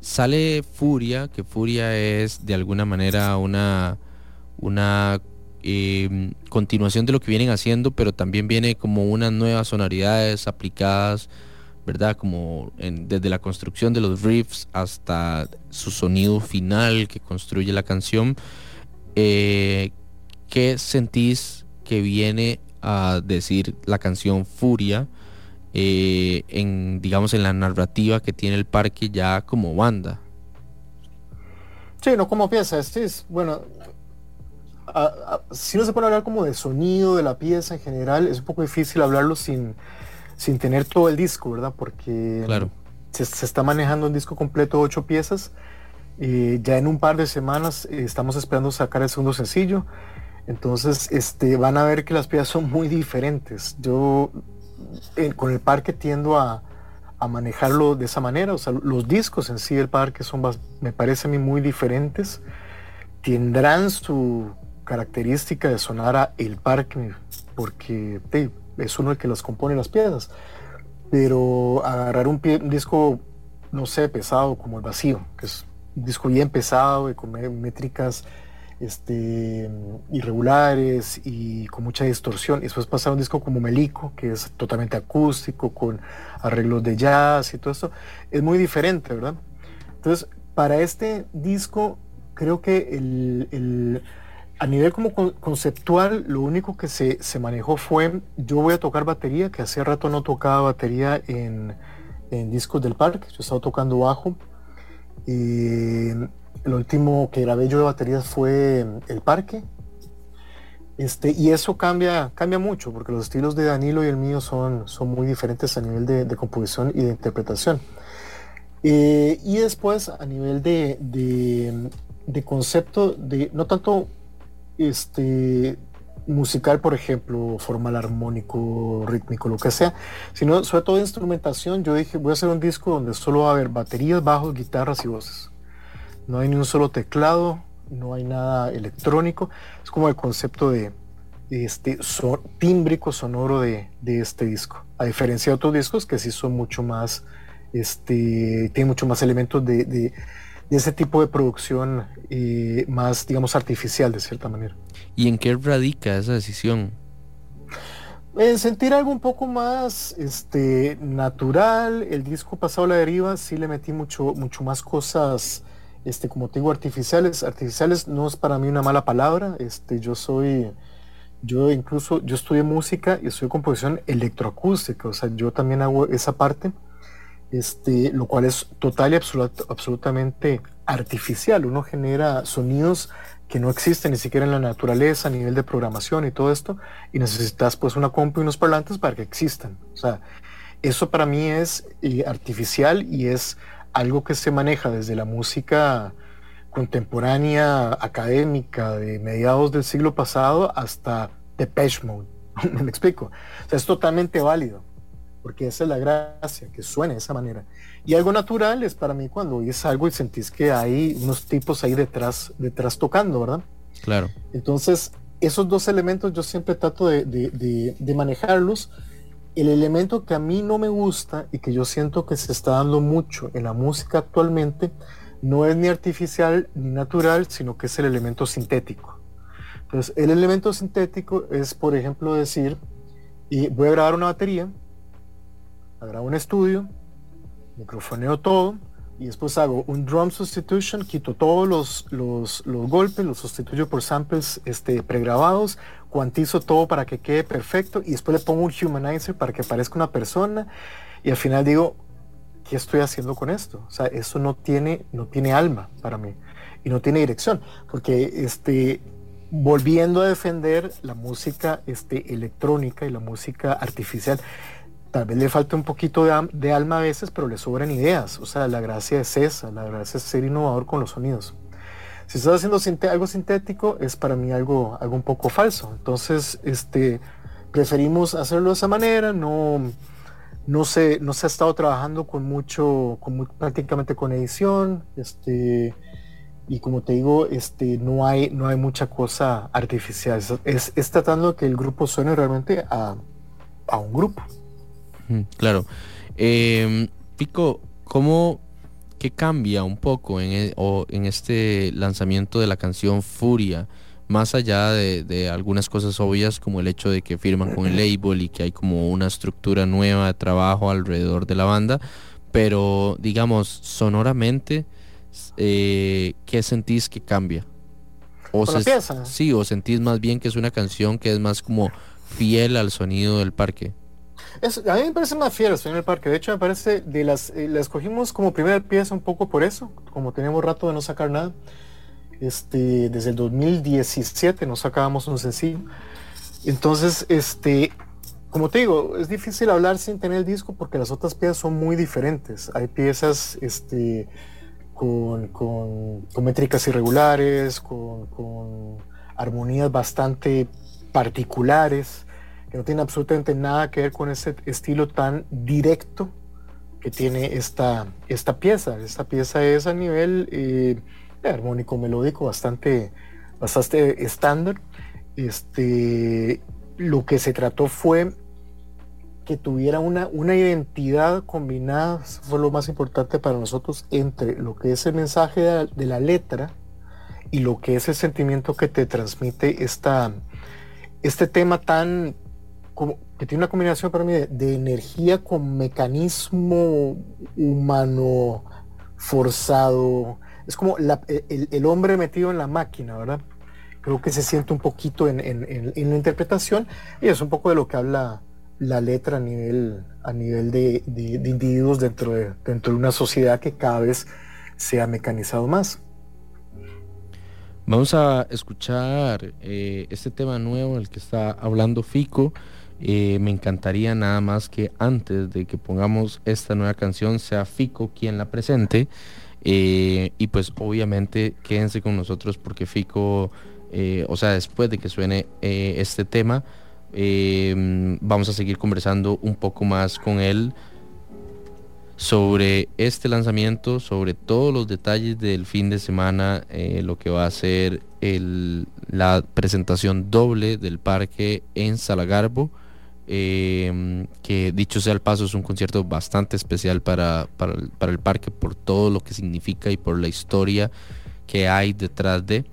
Sale Furia, que Furia es de alguna manera una, una eh, continuación de lo que vienen haciendo, pero también viene como unas nuevas sonoridades aplicadas, ¿verdad? Como desde la construcción de los riffs hasta su sonido final que construye la canción. Eh, ¿Qué sentís que viene a decir la canción Furia? Eh, en, digamos, en la narrativa que tiene el parque ya como banda. Sí, no como pieza, es, bueno, si no se puede hablar como de sonido de la pieza en general, es un poco difícil hablarlo sin, sin tener todo el disco, ¿verdad? Porque claro. se, está manejando un disco completo de ocho piezas. Y ya en un par de semanas eh, estamos esperando sacar el segundo sencillo. Entonces, este, van a ver que las piezas son muy diferentes. Yo eh, con el parque tiendo a, manejarlo de esa manera. O sea, los discos en sí del parque son, me parece a mí, muy diferentes. Tendrán su característica de sonar a el parque, porque es uno el que las compone las piezas. Pero agarrar un, un, disco, no sé, pesado como el vacío, que es disco bien pesado y con métricas este, irregulares y con mucha distorsión. Y después pasar un disco como Melico, que es totalmente acústico, con arreglos de jazz y todo eso, es muy diferente, ¿verdad? Entonces, para este disco, creo que el, a nivel como conceptual, lo único que se, manejó fue, yo voy a tocar batería, que hace rato no tocaba batería en, en discos del parque, yo estaba tocando bajo. Y el último que grabé yo de baterías fue El Parque. Este, y eso cambia, cambia mucho, porque los estilos de Danilo y el mío son, son muy diferentes a nivel de, composición y de interpretación. Eh, y después a nivel de, de, concepto, de no tanto este, musical, por ejemplo, formal armónico, rítmico, lo que sea, sino sobre todo de instrumentación, yo dije, voy a hacer un disco donde solo va a haber baterías, bajos, guitarras y voces. No hay ni un solo teclado, no hay nada electrónico. Es como el concepto de, este tímbrico sonoro de, este disco. A diferencia de otros discos que sí son mucho más, este, tienen mucho más elementos de, ese tipo de producción eh, más, digamos, artificial de cierta manera. ¿Y en qué radica esa decisión? En sentir algo un poco más este, natural, el disco pasado a la deriva sí le metí mucho, mucho más cosas este, como te digo, artificiales. Artificiales no es para mí una mala palabra. Este, yo soy, yo incluso, yo estudié música y estudié composición electroacústica. O sea, yo también hago esa parte, este, lo cual es total y absolutamente artificial. Uno genera sonidos que no existen ni siquiera en la naturaleza a nivel de programación y todo esto, y necesitas pues una compu y unos parlantes para que existan. O sea, eso para mí es eh, artificial y es algo que se maneja desde la música contemporánea académica de mediados del siglo pasado hasta Depeche Mode. ¿Me explico? Es totalmente válido, porque esa es la gracia, que suene de esa manera. Y algo natural es para mí cuando oyes algo y sentís que hay unos tipos ahí detrás, detrás tocando, ¿verdad? Claro. Entonces, esos dos elementos yo siempre trato de, de, de manejarlos el elemento que a mí no me gusta y que yo siento que se está dando mucho en la música actualmente no es ni artificial ni natural, sino que es el elemento sintético. Entonces, el elemento sintético es, por ejemplo, decir, y voy a grabar una batería, grabo un estudio, microfoneo todo, y después hago un drum substitution, quito todos los, los, los golpes, los sustituyo por samples este, pregrabados, cuantizo todo para que quede perfecto y después le pongo un humanizer para que parezca una persona y al final digo, ¿qué estoy haciendo con esto? O sea, eso no tiene, no tiene alma para mí y no tiene dirección, porque este, volviendo a defender la música este, electrónica y la música artificial, tal vez le falta un poquito de, de, alma a veces, pero le sobran ideas. O sea, la gracia es esa, la gracia es ser innovador con los sonidos. Si estás haciendo algo sintético, es para mí algo, algo un poco falso. Entonces, este, preferimos hacerlo de esa manera, no, no, se, no se ha estado trabajando con mucho, prácticamente con edición, este, y como te digo, este, no, hay, no hay mucha cosa artificial. Es, tratando que el grupo suene realmente a, a un grupo. Claro. Eh, Pico, ¿cómo qué cambia un poco en, e, en este lanzamiento de la canción Furia? Más allá de, algunas cosas obvias como el hecho de que firman con el label y que hay como una estructura nueva de trabajo alrededor de la banda, pero digamos, sonoramente, eh, ¿qué sentís que cambia? O pieza? Sí, o sentís más bien que es una canción que es más como fiel al sonido del parque. A mí me parece fiel al sonido del parque. De hecho, me parece de las eh, la escogimos como primera pieza un poco por eso, como tenemos rato de no sacar nada. Este, desde el 2017 no sacábamos un sencillo. Entonces, este, como te digo, es difícil hablar sin tener el disco porque las otras piezas son muy diferentes. Hay piezas este, con, con, métricas irregulares, con armonías bastante particulares, que no tienen absolutamente nada que ver con ese estilo tan directo que tiene esta, esta pieza. Esta pieza es a nivel eh, armónico melódico bastante, bastante estándar. Este, lo que se trató fue que tuviera una, una identidad combinada, fue lo más importante para nosotros, entre lo que es el mensaje de la letra y lo que es el sentimiento que te transmite esta, este tema tan que tiene una combinación para mí de, energía con mecanismo humano forzado. Es como el, hombre metido en la máquina, ¿verdad? Creo que se siente un poquito en, la interpretación y es un poco de lo que habla la letra a nivel, a nivel de, individuos dentro de, dentro de una sociedad que cada vez se ha mecanizado más. Vamos a escuchar eh, este tema nuevo, el que está hablando Fico. Eh, me encantaría nada más que antes de que pongamos esta nueva canción sea Fico quien la presente. Eh, y pues obviamente quédense con nosotros porque Fico, o sea, después de que suene este tema, vamos a seguir conversando un poco más con él sobre este lanzamiento, sobre todos los detalles del fin de semana, eh, lo que va a ser la presentación doble del parque en Salagarbo, em, que dicho sea el paso es un concierto bastante especial para, para, el parque por todo lo que significa y por la historia que hay detrás de.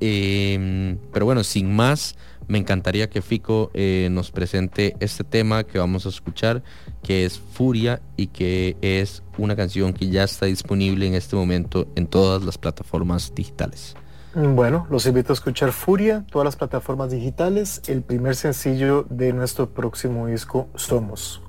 Em, pero bueno, sin más, me encantaría que Fico eh, nos presente este tema que vamos a escuchar, que es Furia y que es una canción que ya está disponible en este momento en todas las plataformas digitales. Bueno, los invito a escuchar Furia, todas las plataformas digitales, el primer sencillo de nuestro próximo disco Somos.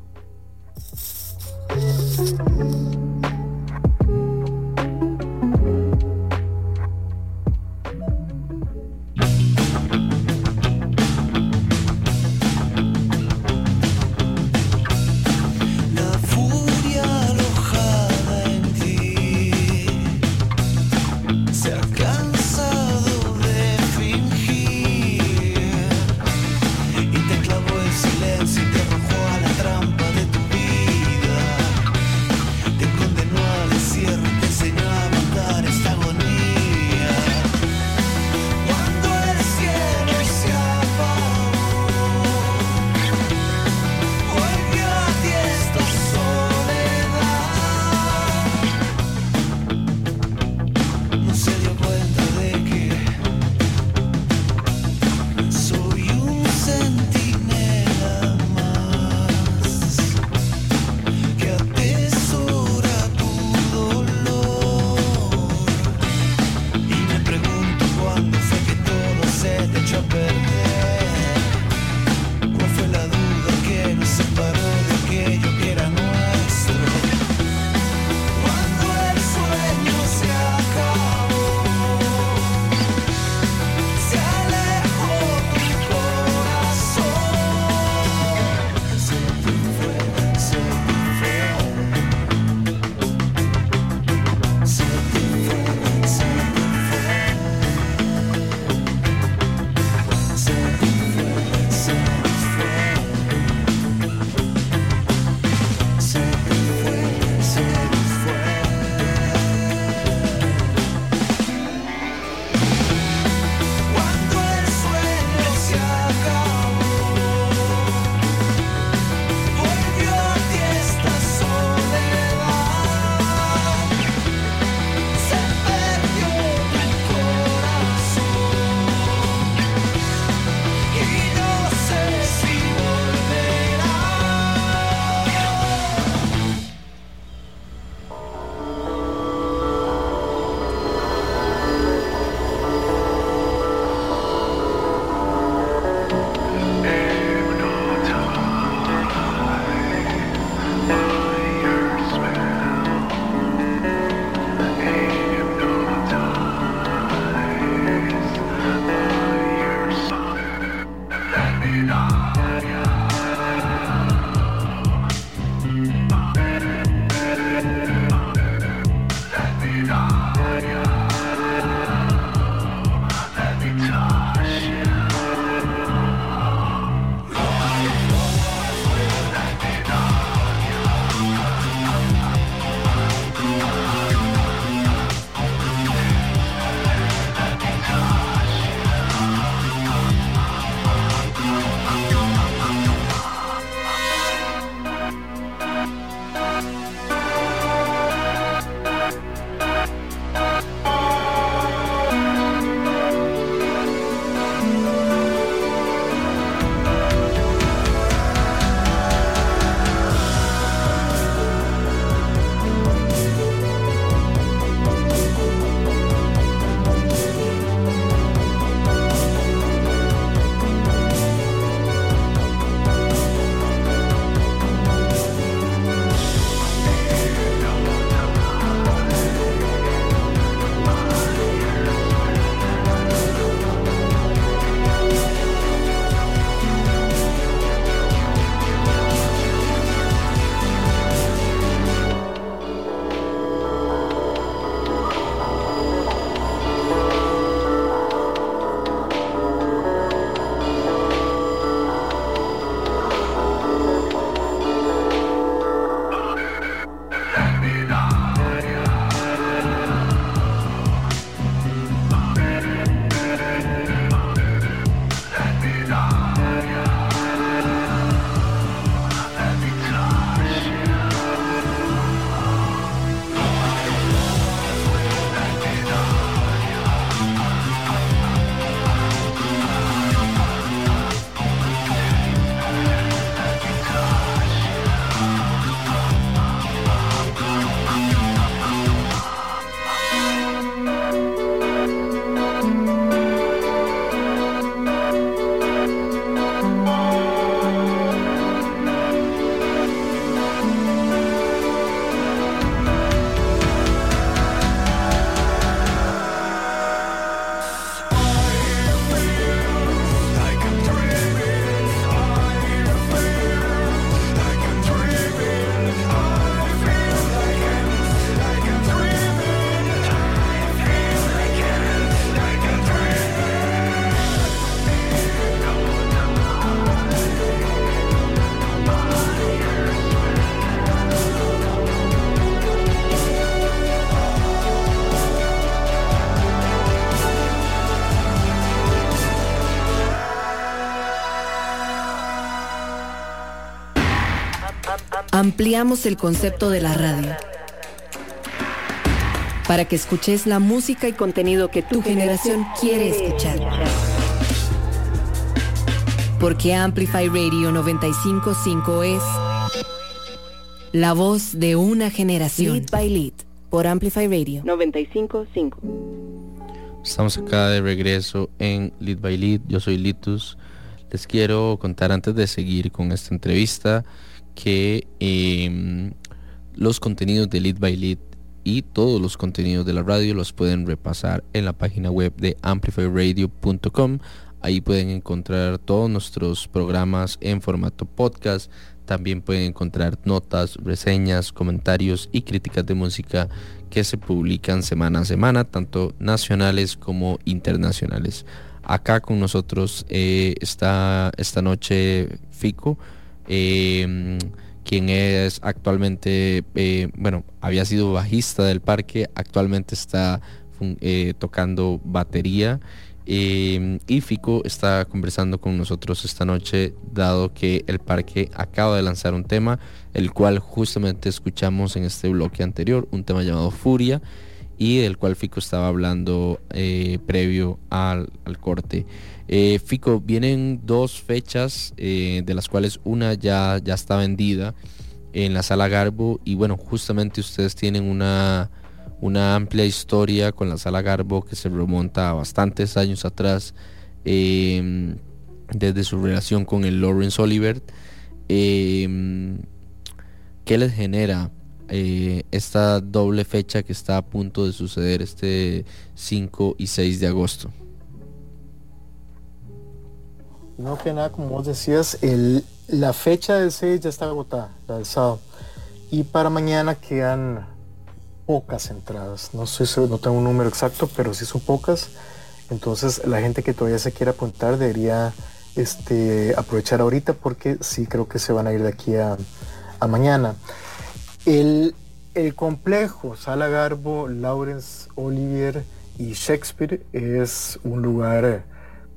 Ampliamos el concepto de la radio para que escuches la música y contenido que tu generación quiere escuchar. Porque Amplify Radio 955 es la voz de una generación. Lead by Lead por Amplify Radio 955. Estamos acá de regreso en Lead by Lead. Yo soy Litus. Les quiero contar antes de seguir con esta entrevista que em, los contenidos de Lead by Lead y todos los contenidos de la radio los pueden repasar en la página web de amplifyradio.com. Ahí pueden encontrar todos nuestros programas en formato podcast. También pueden encontrar notas, reseñas, comentarios y críticas de música que se publican semana a semana, tanto nacionales como internacionales. Acá con nosotros eh, está esta noche Fico. Eh, quien es actualmente, eh, bueno, había sido bajista del parque, actualmente está eh, tocando batería. Eh, y Fico está conversando con nosotros esta noche, dado que el parque acaba de lanzar un tema, el cual justamente escuchamos en este bloque anterior, un tema llamado Furia, y del cual Fico estaba hablando previo al, al corte. Eh, Fico, vienen dos fechas, eh, de las cuales una ya, ya está vendida en la sala Garbo y bueno, justamente ustedes tienen una, una amplia historia con la sala Garbo que se remonta a bastantes años atrás, em, desde su relación con el Lawrence Oliver. Em, ¿Qué les genera eh, esta doble fecha que está a punto de suceder este 5 y 6 de agosto? No que nada, como vos decías, el, la fecha del 6 ya está agotada, la sábado. Y para mañana quedan pocas entradas. No si no tengo un número exacto, pero sí son pocas. Entonces la gente que todavía se quiera apuntar debería este, aprovechar ahorita porque sí creo que se van a ir de aquí a, mañana. El, el, complejo Sala Garbo, Lawrence Olivier y Shakespeare es un lugar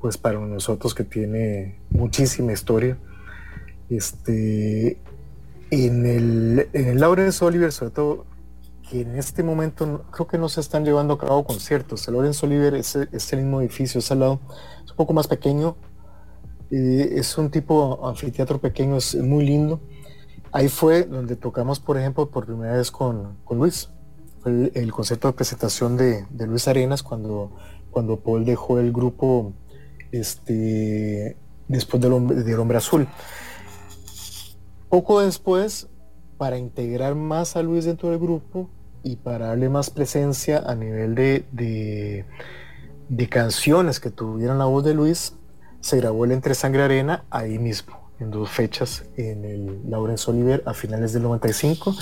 pues para nosotros que tiene muchísima historia. Este, en el, en el Lawrence Oliver, sobre todo, que en este momento creo que no se están llevando a cabo conciertos. El Lawrence Oliver es, es el mismo edificio, es al lado, es un poco más pequeño, eh, es un tipo anfiteatro pequeño, es muy lindo. Ahí fue donde tocamos, por ejemplo, por primera vez con, Luis. Fue el, concierto de presentación de, de, Luis Arenas cuando, cuando Paul dejó el grupo este, después del hombre, azul. Poco después, para integrar más a Luis dentro del grupo y para darle más presencia a nivel de, de, canciones que tuvieran la voz de Luis, se grabó el Entre Sangre Arena ahí mismo, en dos fechas, en el Laurence Oliver a finales del 95,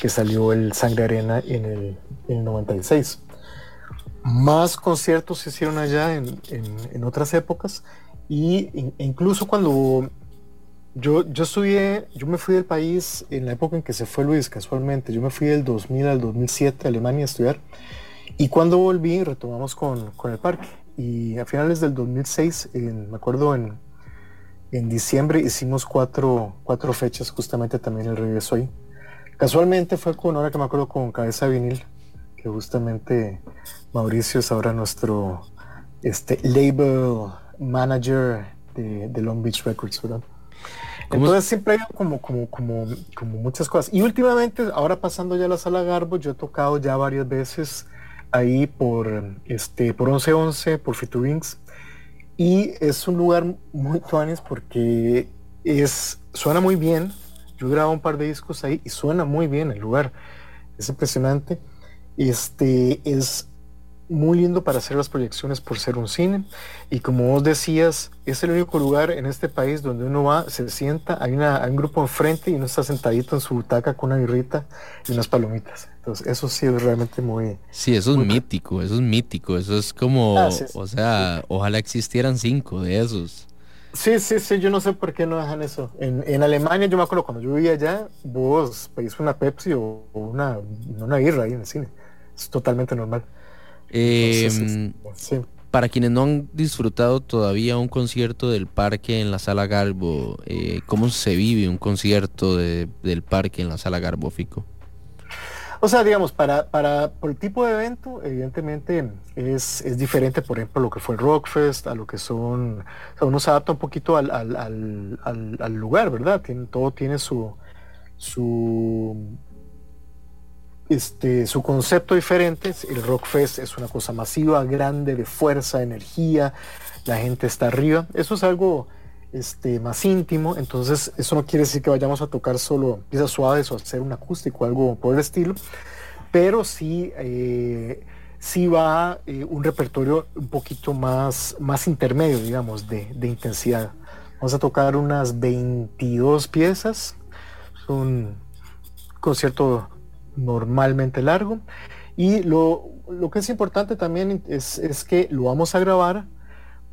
que salió el Sangre Arena en el, en el 96. Más conciertos se hicieron allá en, otras épocas y incluso cuando yo, yo estudié, yo me fui del país en la época en que se fue Luis casualmente, yo me fui del 2000 al 2007 a Alemania a estudiar y cuando volví retomamos con, el parque y a finales del 2006, me acuerdo en, en diciembre hicimos cuatro, cuatro fechas justamente también el regreso ahí. Casualmente fue con, ahora que me acuerdo, con Cabeza Vinil, que justamente Mauricio es ahora nuestro este, label manager de, Long Beach Records, ¿verdad? Entonces siempre hay como, como, como, como muchas cosas. Y últimamente, ahora pasando ya a la sala Garbo, yo he tocado ya varias veces ahí por, este, por 1111, por Wings Y es un lugar muy tuanes porque es, suena muy bien. Yo grabo un par de discos ahí y suena muy bien el lugar. Es impresionante. Este es muy lindo para hacer las proyecciones por ser un cine. Y como vos decías, es el único lugar en este país donde uno va, se sienta, hay, una, un grupo enfrente y uno está sentadito en su butaca con una birrita y unas palomitas. Entonces, eso sí es realmente muy... Sí, eso es mítico, eso es mítico, eso es como, ah, o sea, ojalá existieran cinco de esos. Sí, sí, sí, yo no sé por qué no dejan eso. En, en Alemania, yo me acuerdo cuando yo vivía allá, vos pedís una Pepsi o, una, una birra ahí en el cine. Es totalmente normal. Em, para quienes no han disfrutado todavía un concierto del parque en la sala Garbo, eh, ¿cómo se vive un concierto del parque en la sala Garbo, Fico? O sea, digamos, para, para por el tipo de evento, evidentemente es, es, diferente, por ejemplo, lo que fue el Rockfest, a lo que son, o sea, uno se adapta un poquito al, al, al, al lugar, ¿verdad? Tiene, todo tiene su, su, este, su concepto diferente. El Rockfest es una cosa masiva, grande, de fuerza, energía, la gente está arriba. Eso es algo este, más íntimo, entonces eso no quiere decir que vayamos a tocar solo piezas suaves o hacer un acústico, algo por el estilo, pero sí, eh, sí va eh, un repertorio un poquito más, más intermedio, digamos, de, de, intensidad. Vamos a tocar unas 22 piezas, un concierto normalmente largo, y lo, lo que es importante también es, es que lo vamos a grabar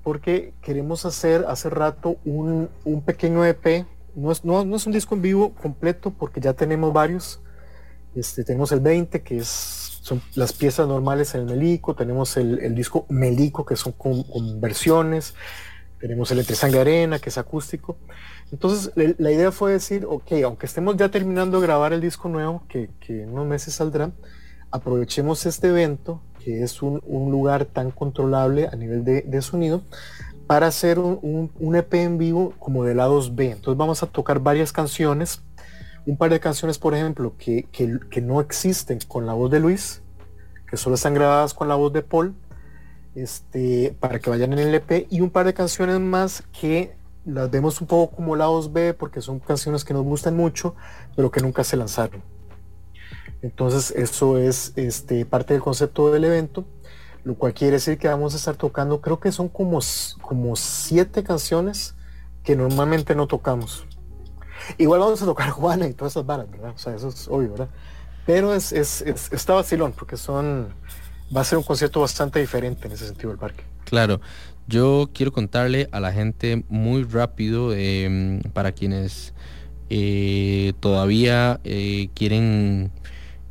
porque queremos hacer hace rato un, pequeño EP. No es, no, es, un disco en vivo completo porque ya tenemos varios. Este, tenemos el 20, que es, son las piezas normales en el Melico. Tenemos el, disco Melico, que son con, versiones. Tenemos el Entre Sangre Arena, que es acústico. Entonces, la idea fue decir, ok, aunque estemos ya terminando de grabar el disco nuevo, que, que en unos meses saldrá, aprovechemos este evento que es un, lugar tan controlable a nivel de, sonido, para hacer un, EP en vivo como de lados B. Entonces vamos a tocar varias canciones, un par de canciones, por ejemplo, que, no existen con la voz de Luis, que solo están grabadas con la voz de Paul, este, para que vayan en el EP, y un par de canciones más que las vemos un poco como lados B, porque son canciones que nos gustan mucho, pero que nunca se lanzaron. Entonces eso es este, parte del concepto del evento, lo cual quiere decir que vamos a estar tocando, creo que son como, como siete canciones que normalmente no tocamos. Igual vamos a tocar Juana y todas esas varas, ¿verdad? O sea, eso es obvio, ¿verdad? Pero es, es, está vacilón, porque son, va a ser un concierto bastante diferente en ese sentido del parque. Claro, yo quiero contarle a la gente muy rápido, em, para quienes eh, todavía eh, quieren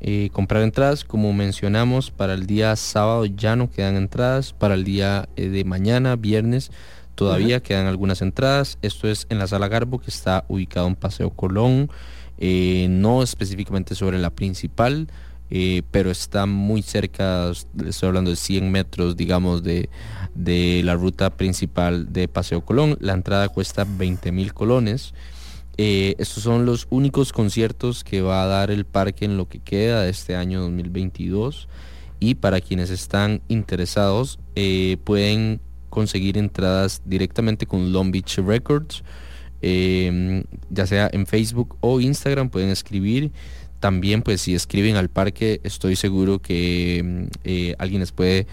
eh, comprar entradas. Como mencionamos, para el día sábado ya no quedan entradas. Para el día de mañana, viernes, todavía quedan algunas entradas. Esto es en la sala Garbo, que está ubicado en Paseo Colón. No específicamente sobre la principal, pero está muy cerca, estoy hablando de 100 metros, digamos, de, de la ruta principal de Paseo Colón. La entrada cuesta 20 mil colones. Eh, estos son los únicos conciertos que va a dar el parque en lo que queda de este año 2022 y para quienes están interesados eh, pueden conseguir entradas directamente con Long Beach Records, ya sea en Facebook o Instagram pueden escribir. También pues si escriben al parque estoy seguro que em, eh, alguien les puede,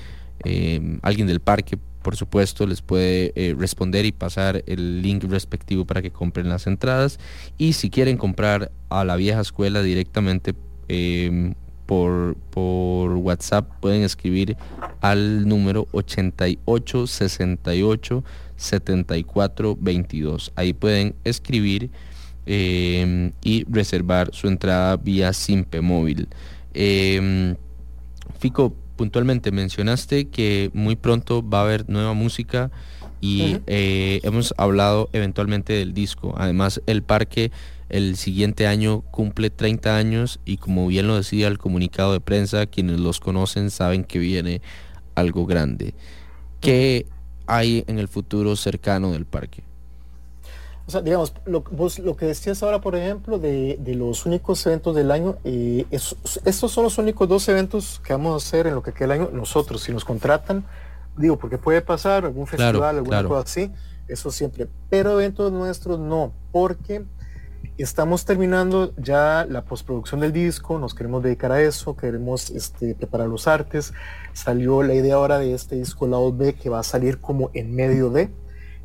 em, alguien del parque por supuesto, les puede eh, responder y pasar el link respectivo para que compren las entradas. Y si quieren comprar a la vieja escuela directamente em, por, por, WhatsApp, pueden escribir al número 8868 7422. Ahí pueden escribir em, y reservar su entrada vía Simpe Móvil. Em, Fico, puntualmente mencionaste que muy pronto va a haber nueva música y eh, hemos hablado eventualmente del disco. Además, el parque el siguiente año cumple 30 años y como bien lo decía el comunicado de prensa, quienes los conocen saben que viene algo grande. ¿Qué hay en el futuro cercano del parque? O sea, digamos, lo, vos, lo que decías ahora, por ejemplo, de, los únicos eventos del año, eh, estos son los únicos dos eventos que vamos a hacer en lo que queda el año nosotros. Si nos contratan, digo, porque puede pasar algún festival, alguna cosa así, eso siempre. Pero eventos nuestros no, porque estamos terminando ya la postproducción del disco, nos queremos dedicar a eso, queremos este, preparar los artes. Salió la idea ahora de este disco Lado B que va a salir como en medio de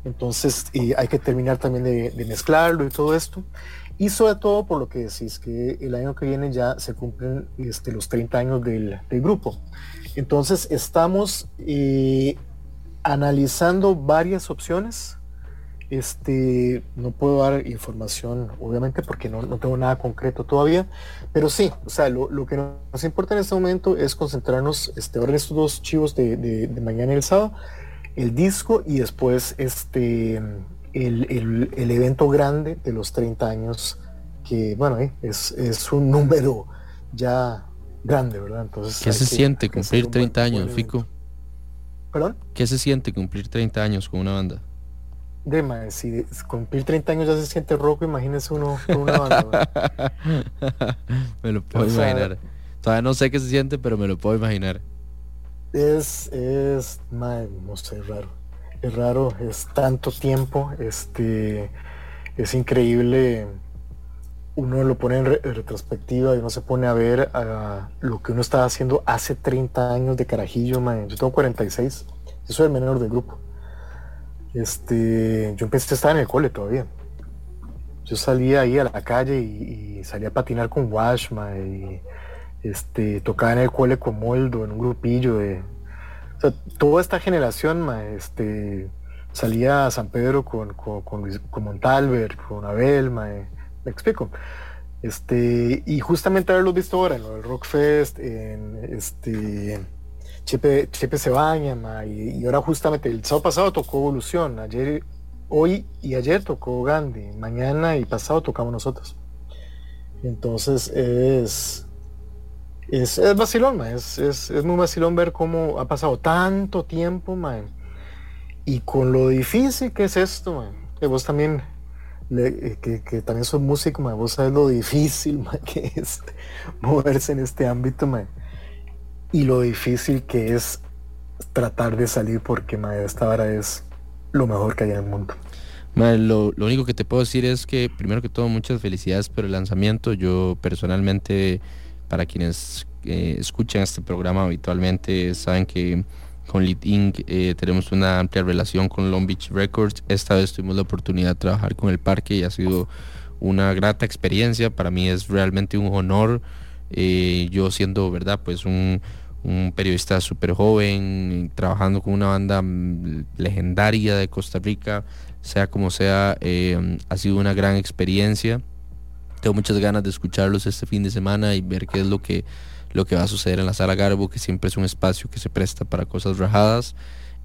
entonces hay que terminar también de, mezclarlo y todo esto. Y sobre todo por lo que decís, que el año que viene ya se cumplen este, los 30 años del, grupo. Entonces estamos eh, analizando varias opciones. Este, no puedo dar información, obviamente, porque no, tengo nada concreto todavía, pero sí, o sea, lo, que nos importa en este momento es concentrarnos este, ahora en estos dos chivos de, de mañana y el sábado, el disco y después este, el, evento grande de los 30 años, que bueno, eh, es, es, un número ya grande, ¿verdad? Entonces, ¿Qué se siente cumplir 30 años, Fico? ¿Perdón? ¿Qué se siente cumplir 30 años con una banda? De si cumplir 30 años ya se siente rojo, imagínese uno con una banda. me lo puedo imaginar. Todavía no sé qué se siente, pero me lo puedo imaginar. Es, es, no sé, raro. Es raro, es tanto tiempo, este, es increíble. Uno lo pone en, retrospectiva y uno se pone a ver lo que uno estaba haciendo hace 30 años de carajillo, man. Yo tengo 46, yo soy el menor del grupo. Este, yo empecé a estar en el cole todavía. Yo salía ahí a la calle y, salía a patinar con Washma y este, tocaba en el cole con Moldo, en un grupillo de... toda esta generación, este, salía a San Pedro con, con, con, Montalver, con Abel, me explico. Este, y justamente haberlo visto ahora en lo del Rockfest, en este Chepe, Chepe baña, y, y, ahora justamente el sábado pasado tocó Evolución, ayer, hoy y ayer tocó Gandhi, mañana y pasado tocamos nosotros. Entonces es, es, es vacilón, es, es, es, muy vacilón ver cómo ha pasado tanto tiempo, man. Y con lo difícil que es esto, man. Que vos también, eh, que, que, también sos músico, man. Vos sabes lo difícil, man, que es moverse en este ámbito, man. Y lo difícil que es tratar de salir porque, man, esta hora es lo mejor que hay en el mundo. Man, lo, lo único que te puedo decir es que, primero que todo, muchas felicidades por el lanzamiento. Yo personalmente para quienes eh, escuchan este programa habitualmente, saben que con Lead Inc. Eh, tenemos una amplia relación con Long Beach Records. Esta vez tuvimos la oportunidad de trabajar con el parque y ha sido una grata experiencia. Para mí es realmente un honor. Eh, yo siendo, ¿verdad? Pues un, un periodista súper joven, trabajando con una banda mm, legendaria de Costa Rica, sea como sea, ha sido una gran experiencia tengo muchas ganas de escucharlos este fin de semana y ver qué es lo que, lo que va a suceder en la sala Garbo, que siempre es un espacio que se presta para cosas rajadas.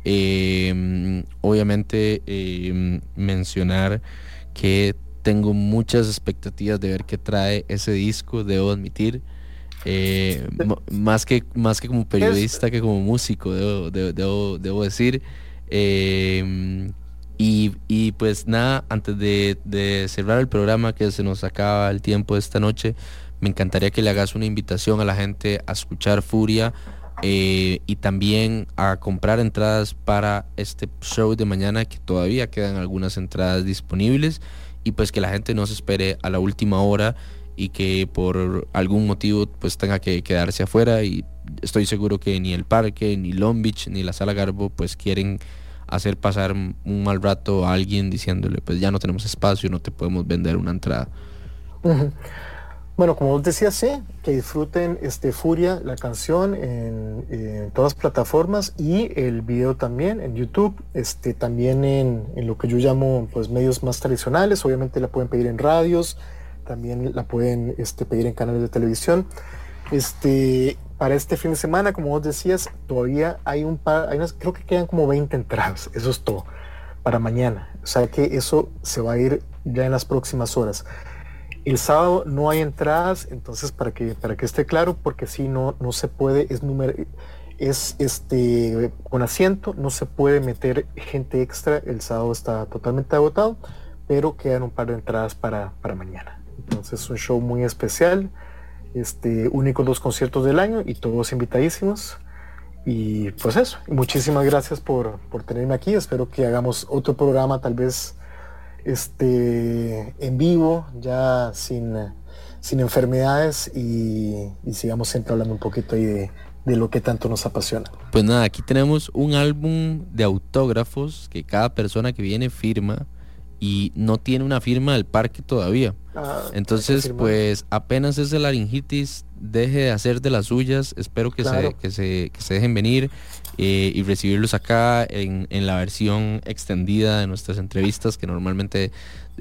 Em, obviamente em, mencionar que tengo muchas expectativas de ver qué trae ese disco, debo admitir. Eh, más, que, más que como periodista que como músico, debo, debo, debo decir. Eh, y, pues nada, antes de, cerrar el programa, que se nos acaba el tiempo de esta noche, me encantaría que le hagas una invitación a la gente a escuchar Furia eh, y también a comprar entradas para este show de mañana, que todavía quedan algunas entradas disponibles. Y pues que la gente no se espere a la última hora y que por algún motivo pues tenga que quedarse afuera. Y estoy seguro que ni el parque, ni Long Beach, ni la sala Garbo pues quieren hacer pasar un mal rato a alguien diciéndole, pues ya no tenemos espacio, no te podemos vender una entrada. Bueno, como vos decías, sí, que disfruten este Furia, la canción en, todas plataformas y el video también en YouTube, este también en, en, lo que yo llamo pues medios más tradicionales, obviamente la pueden pedir en radios, también la pueden este, pedir en canales de televisión. Este, para este fin de semana, como vos decías, todavía hay un par, creo que quedan como 20 entradas, eso es todo, para mañana. O sea que eso se va a ir ya en las próximas horas. El sábado no hay entradas, entonces para que, para que esté claro, porque si no, no se puede, es número, es este con asiento, no se puede meter gente extra, el sábado está totalmente agotado, pero quedan un par de entradas para, para mañana. Entonces es un show muy especial este, únicos dos conciertos del año y todos invitadísimos. Y pues eso, muchísimas gracias por, por, tenerme aquí. Espero que hagamos otro programa tal vez este, en vivo, ya sin, sin enfermedades y, sigamos siempre hablando un poquito ahí de, de lo que tanto nos apasiona. Pues nada, aquí tenemos un álbum de autógrafos que cada persona que viene firma y no tiene una firma del parque todavía. Ah, Entonces, pues apenas ese laringitis deje de hacer de las suyas, espero que, se, que, se, que se dejen venir eh, y recibirlos acá en, en, la versión extendida de nuestras entrevistas, que normalmente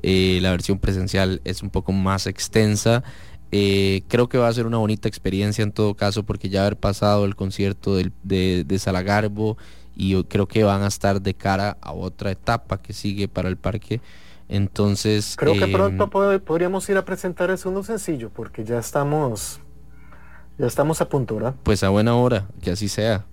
eh, la versión presencial es un poco más extensa. Eh, creo que va a ser una bonita experiencia en todo caso, porque ya haber pasado el concierto de, de Salagarbo y yo creo que van a estar de cara a otra etapa que sigue para el parque. Entonces... Creo que em, pronto pod- podríamos ir a presentar el segundo sencillo porque ya estamos ya estamos a punto, ¿verdad? pues a buena hora, que así sea.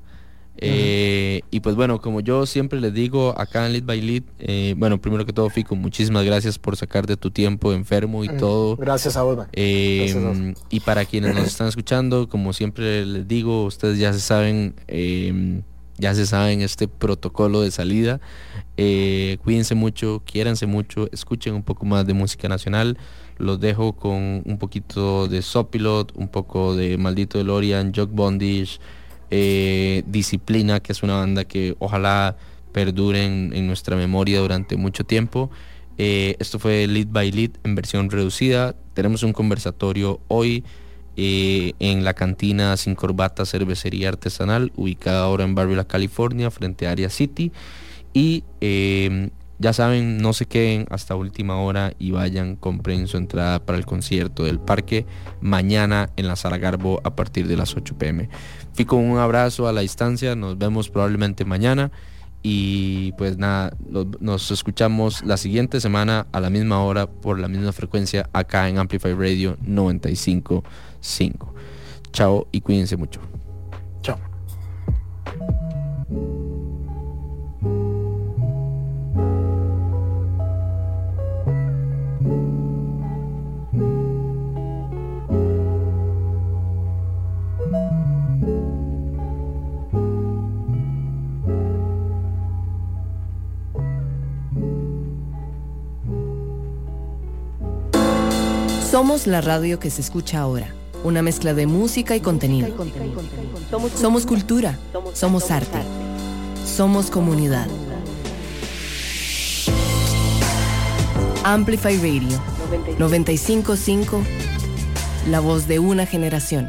Eh, y pues bueno, como yo siempre les digo acá en Lead by Lead, eh, bueno, primero que todo, Fico, muchísimas gracias por sacar de tu tiempo enfermo y Mm, todo. Gracias a vos. Eh, Gracias a vos. y para quienes nos están escuchando, como siempre les digo, ustedes ya se saben, eh, ya se saben este protocolo de salida. Eh, cuídense mucho, quiéranse mucho, escuchen un poco más de música nacional. Los dejo con un poquito de Sopilot, un poco de Maldito DeLorean, Jog Bondage, eh, Disciplina, que es una banda que ojalá perduren en nuestra memoria durante mucho tiempo. Eh, esto fue Lead by Lead en versión reducida. Tenemos un conversatorio hoy eh, en la cantina Sin Corbata Cervecería Artesanal, ubicada ahora en Barrio La California, frente a Area City. Y eh, ya saben, no se queden hasta última hora y vayan, compren su entrada para el concierto del parque mañana en la Sala Garbo a partir de las 8 pm. Fico, un abrazo a la distancia, nos vemos probablemente mañana. Y pues nada, nos escuchamos la siguiente semana a la misma hora por la misma frecuencia acá en Amplify Radio 955. Chao y cuídense mucho. Chao. Somos la radio que se escucha ahora. Una mezcla de música y contenido. Somos cultura. Somos arte. Somos comunidad. Amplify Radio 955. La voz de una generación.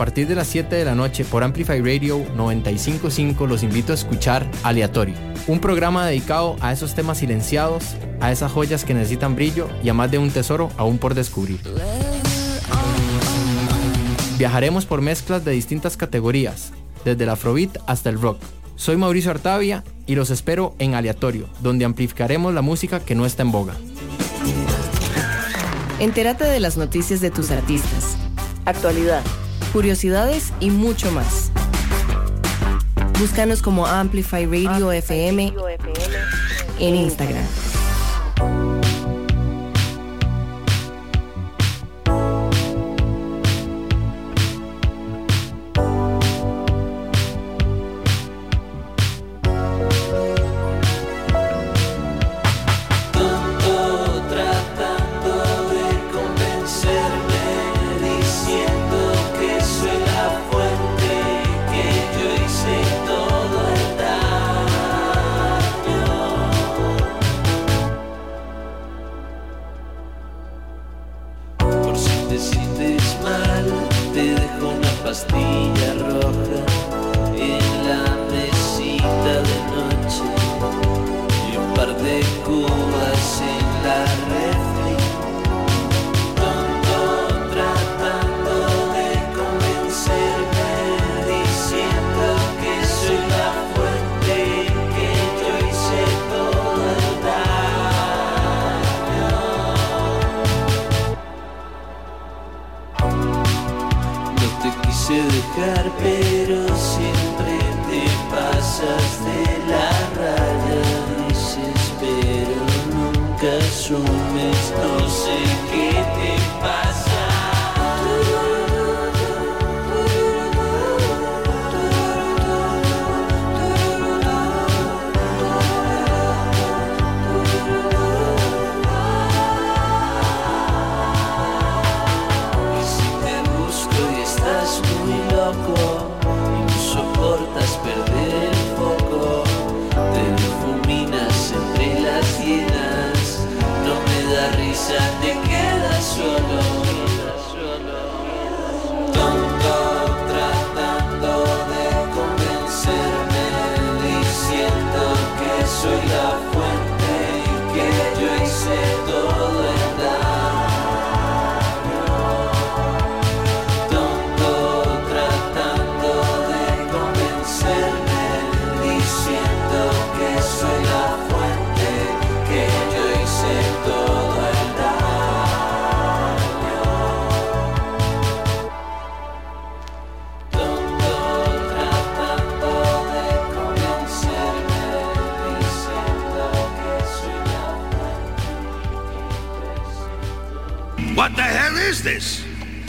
Partir de las 7 de la noche por Amplify Radio 955 los invito a escuchar Aleatorio, un programa dedicado a esos temas silenciados, a esas joyas que necesitan brillo y a más de un tesoro aún por descubrir. Viajaremos por mezclas de distintas categorías, desde el afrobeat hasta el rock. Soy Mauricio Artavia y los espero en Aleatorio, donde amplificaremos la música que no está en boga. Entérate de las noticias de tus artistas actualidad, curiosidades y mucho más. Búscanos como Amplify Radio, FM, en Instagram. What the hell is this?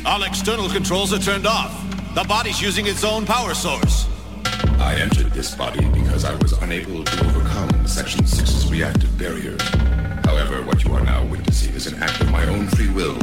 All external controls are turned off. The body's using its own power source. I entered this body because I was unable to overcome Section 6's reactive barriers. However, what you are now witnessing is an act of my own free will.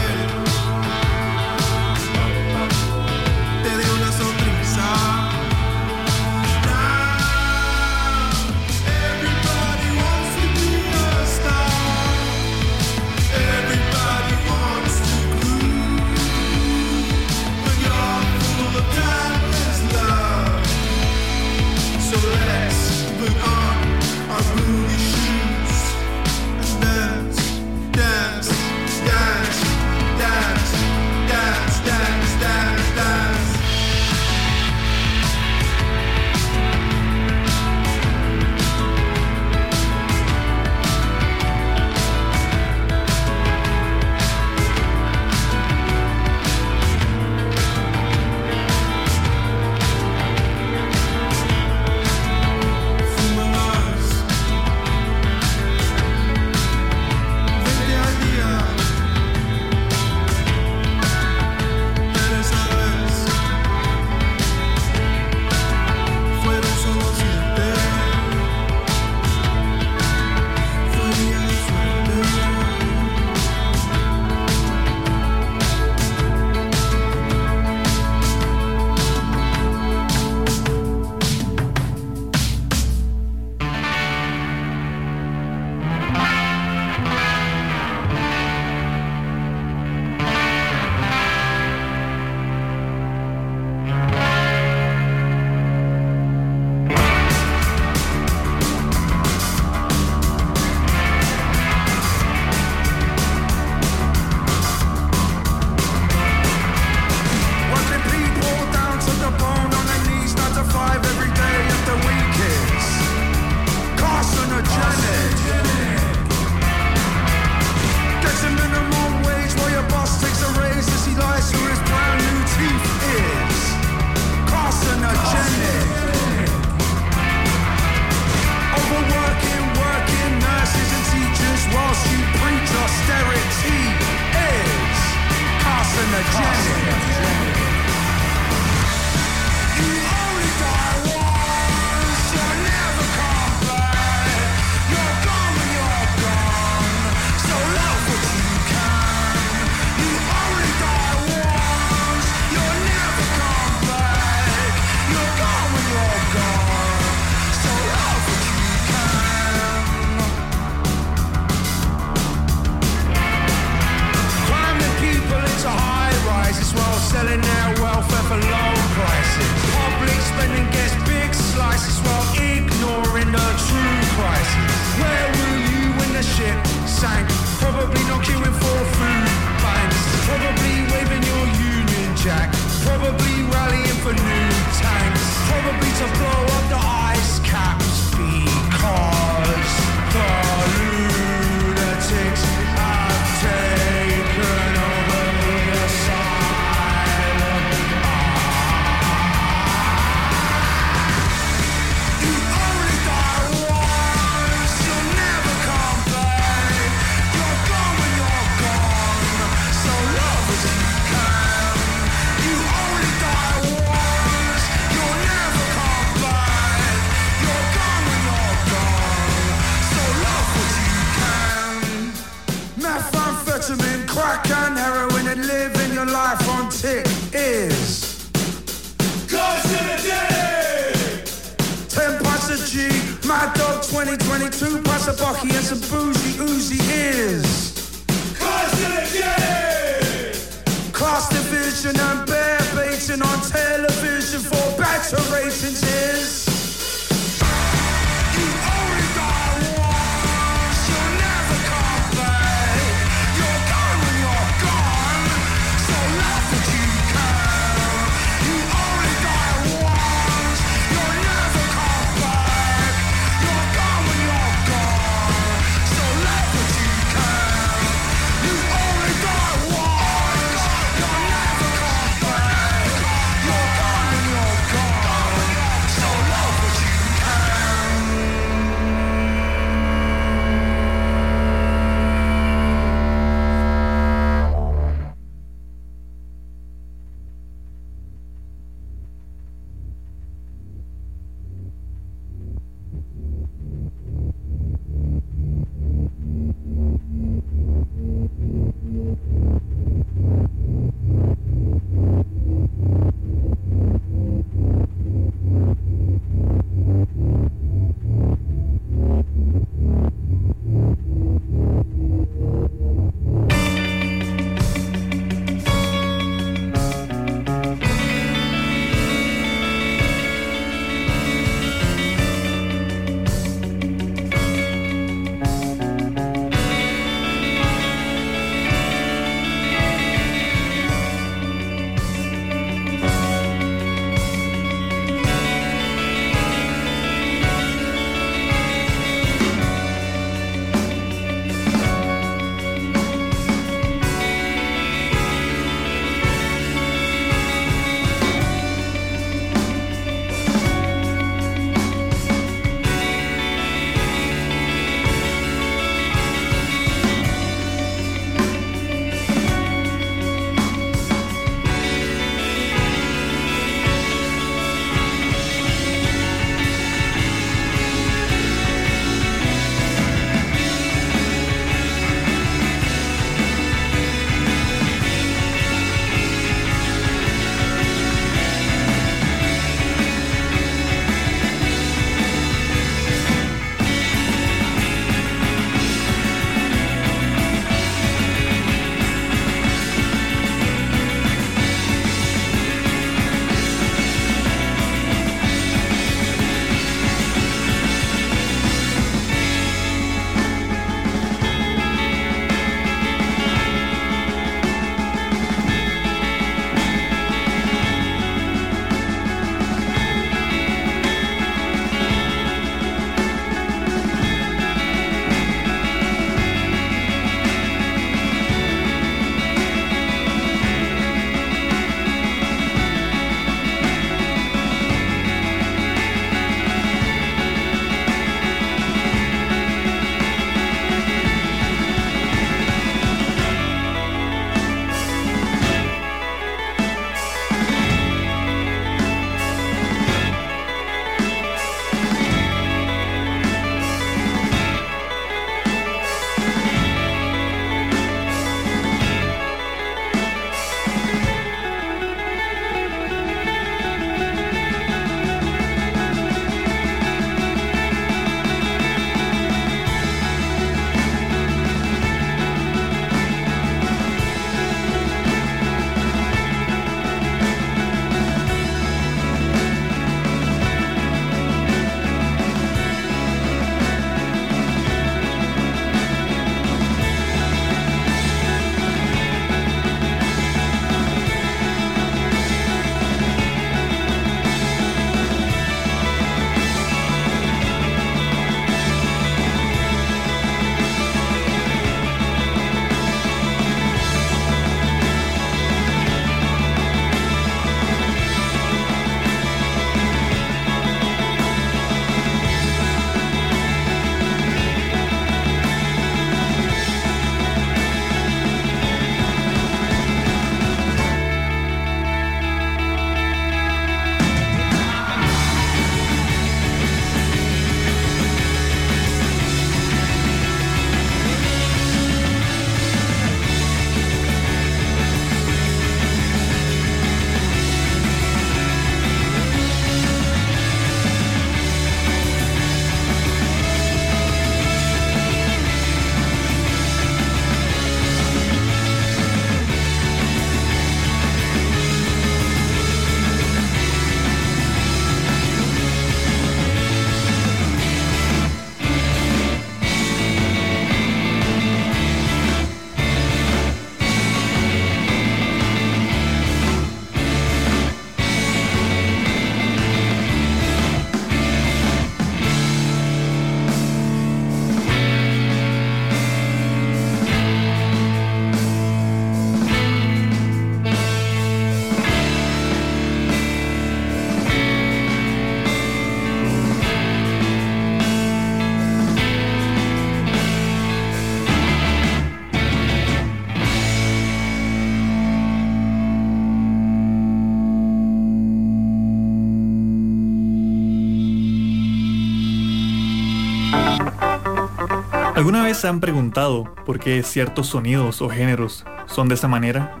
¿Alguna vez se han preguntado por qué ciertos sonidos o géneros son de esa manera?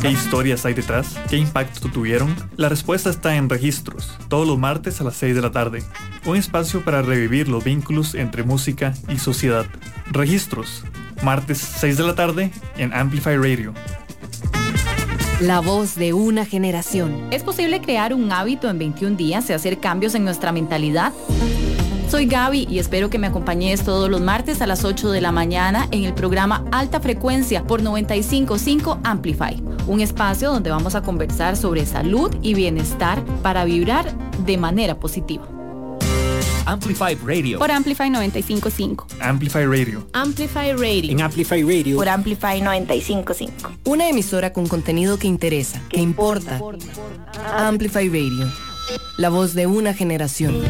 ¿Qué historias hay detrás? ¿Qué impacto tuvieron? La respuesta está en Registros, todos los martes a las 6 de la tarde. Un espacio para revivir los vínculos entre música y sociedad. Registros, martes 6 de la tarde en Amplify Radio. La voz de una generación. ¿Es posible crear un hábito en 21 días y hacer cambios en nuestra mentalidad? Soy Gaby y espero que me acompañes todos los martes a las 8 de la mañana en el programa Alta Frecuencia por 955 Amplify, un espacio donde vamos a conversar sobre salud y bienestar para vibrar de manera positiva. Amplify Radio. Por Amplify 955. Amplify Radio. Amplify Radio. En Amplify Radio. Por Amplify 955. Una emisora con contenido que interesa, que importa. Amplify Radio. La voz de una generación.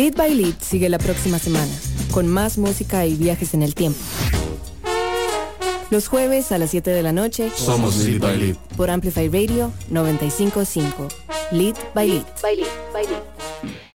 Lead by Lead sigue la próxima semana, con más música y viajes en el tiempo. Los jueves a las 7 de la noche. Somos Lead by Lead. Por Amplify Radio 955. Lead by Lead. By Lead, by Lead.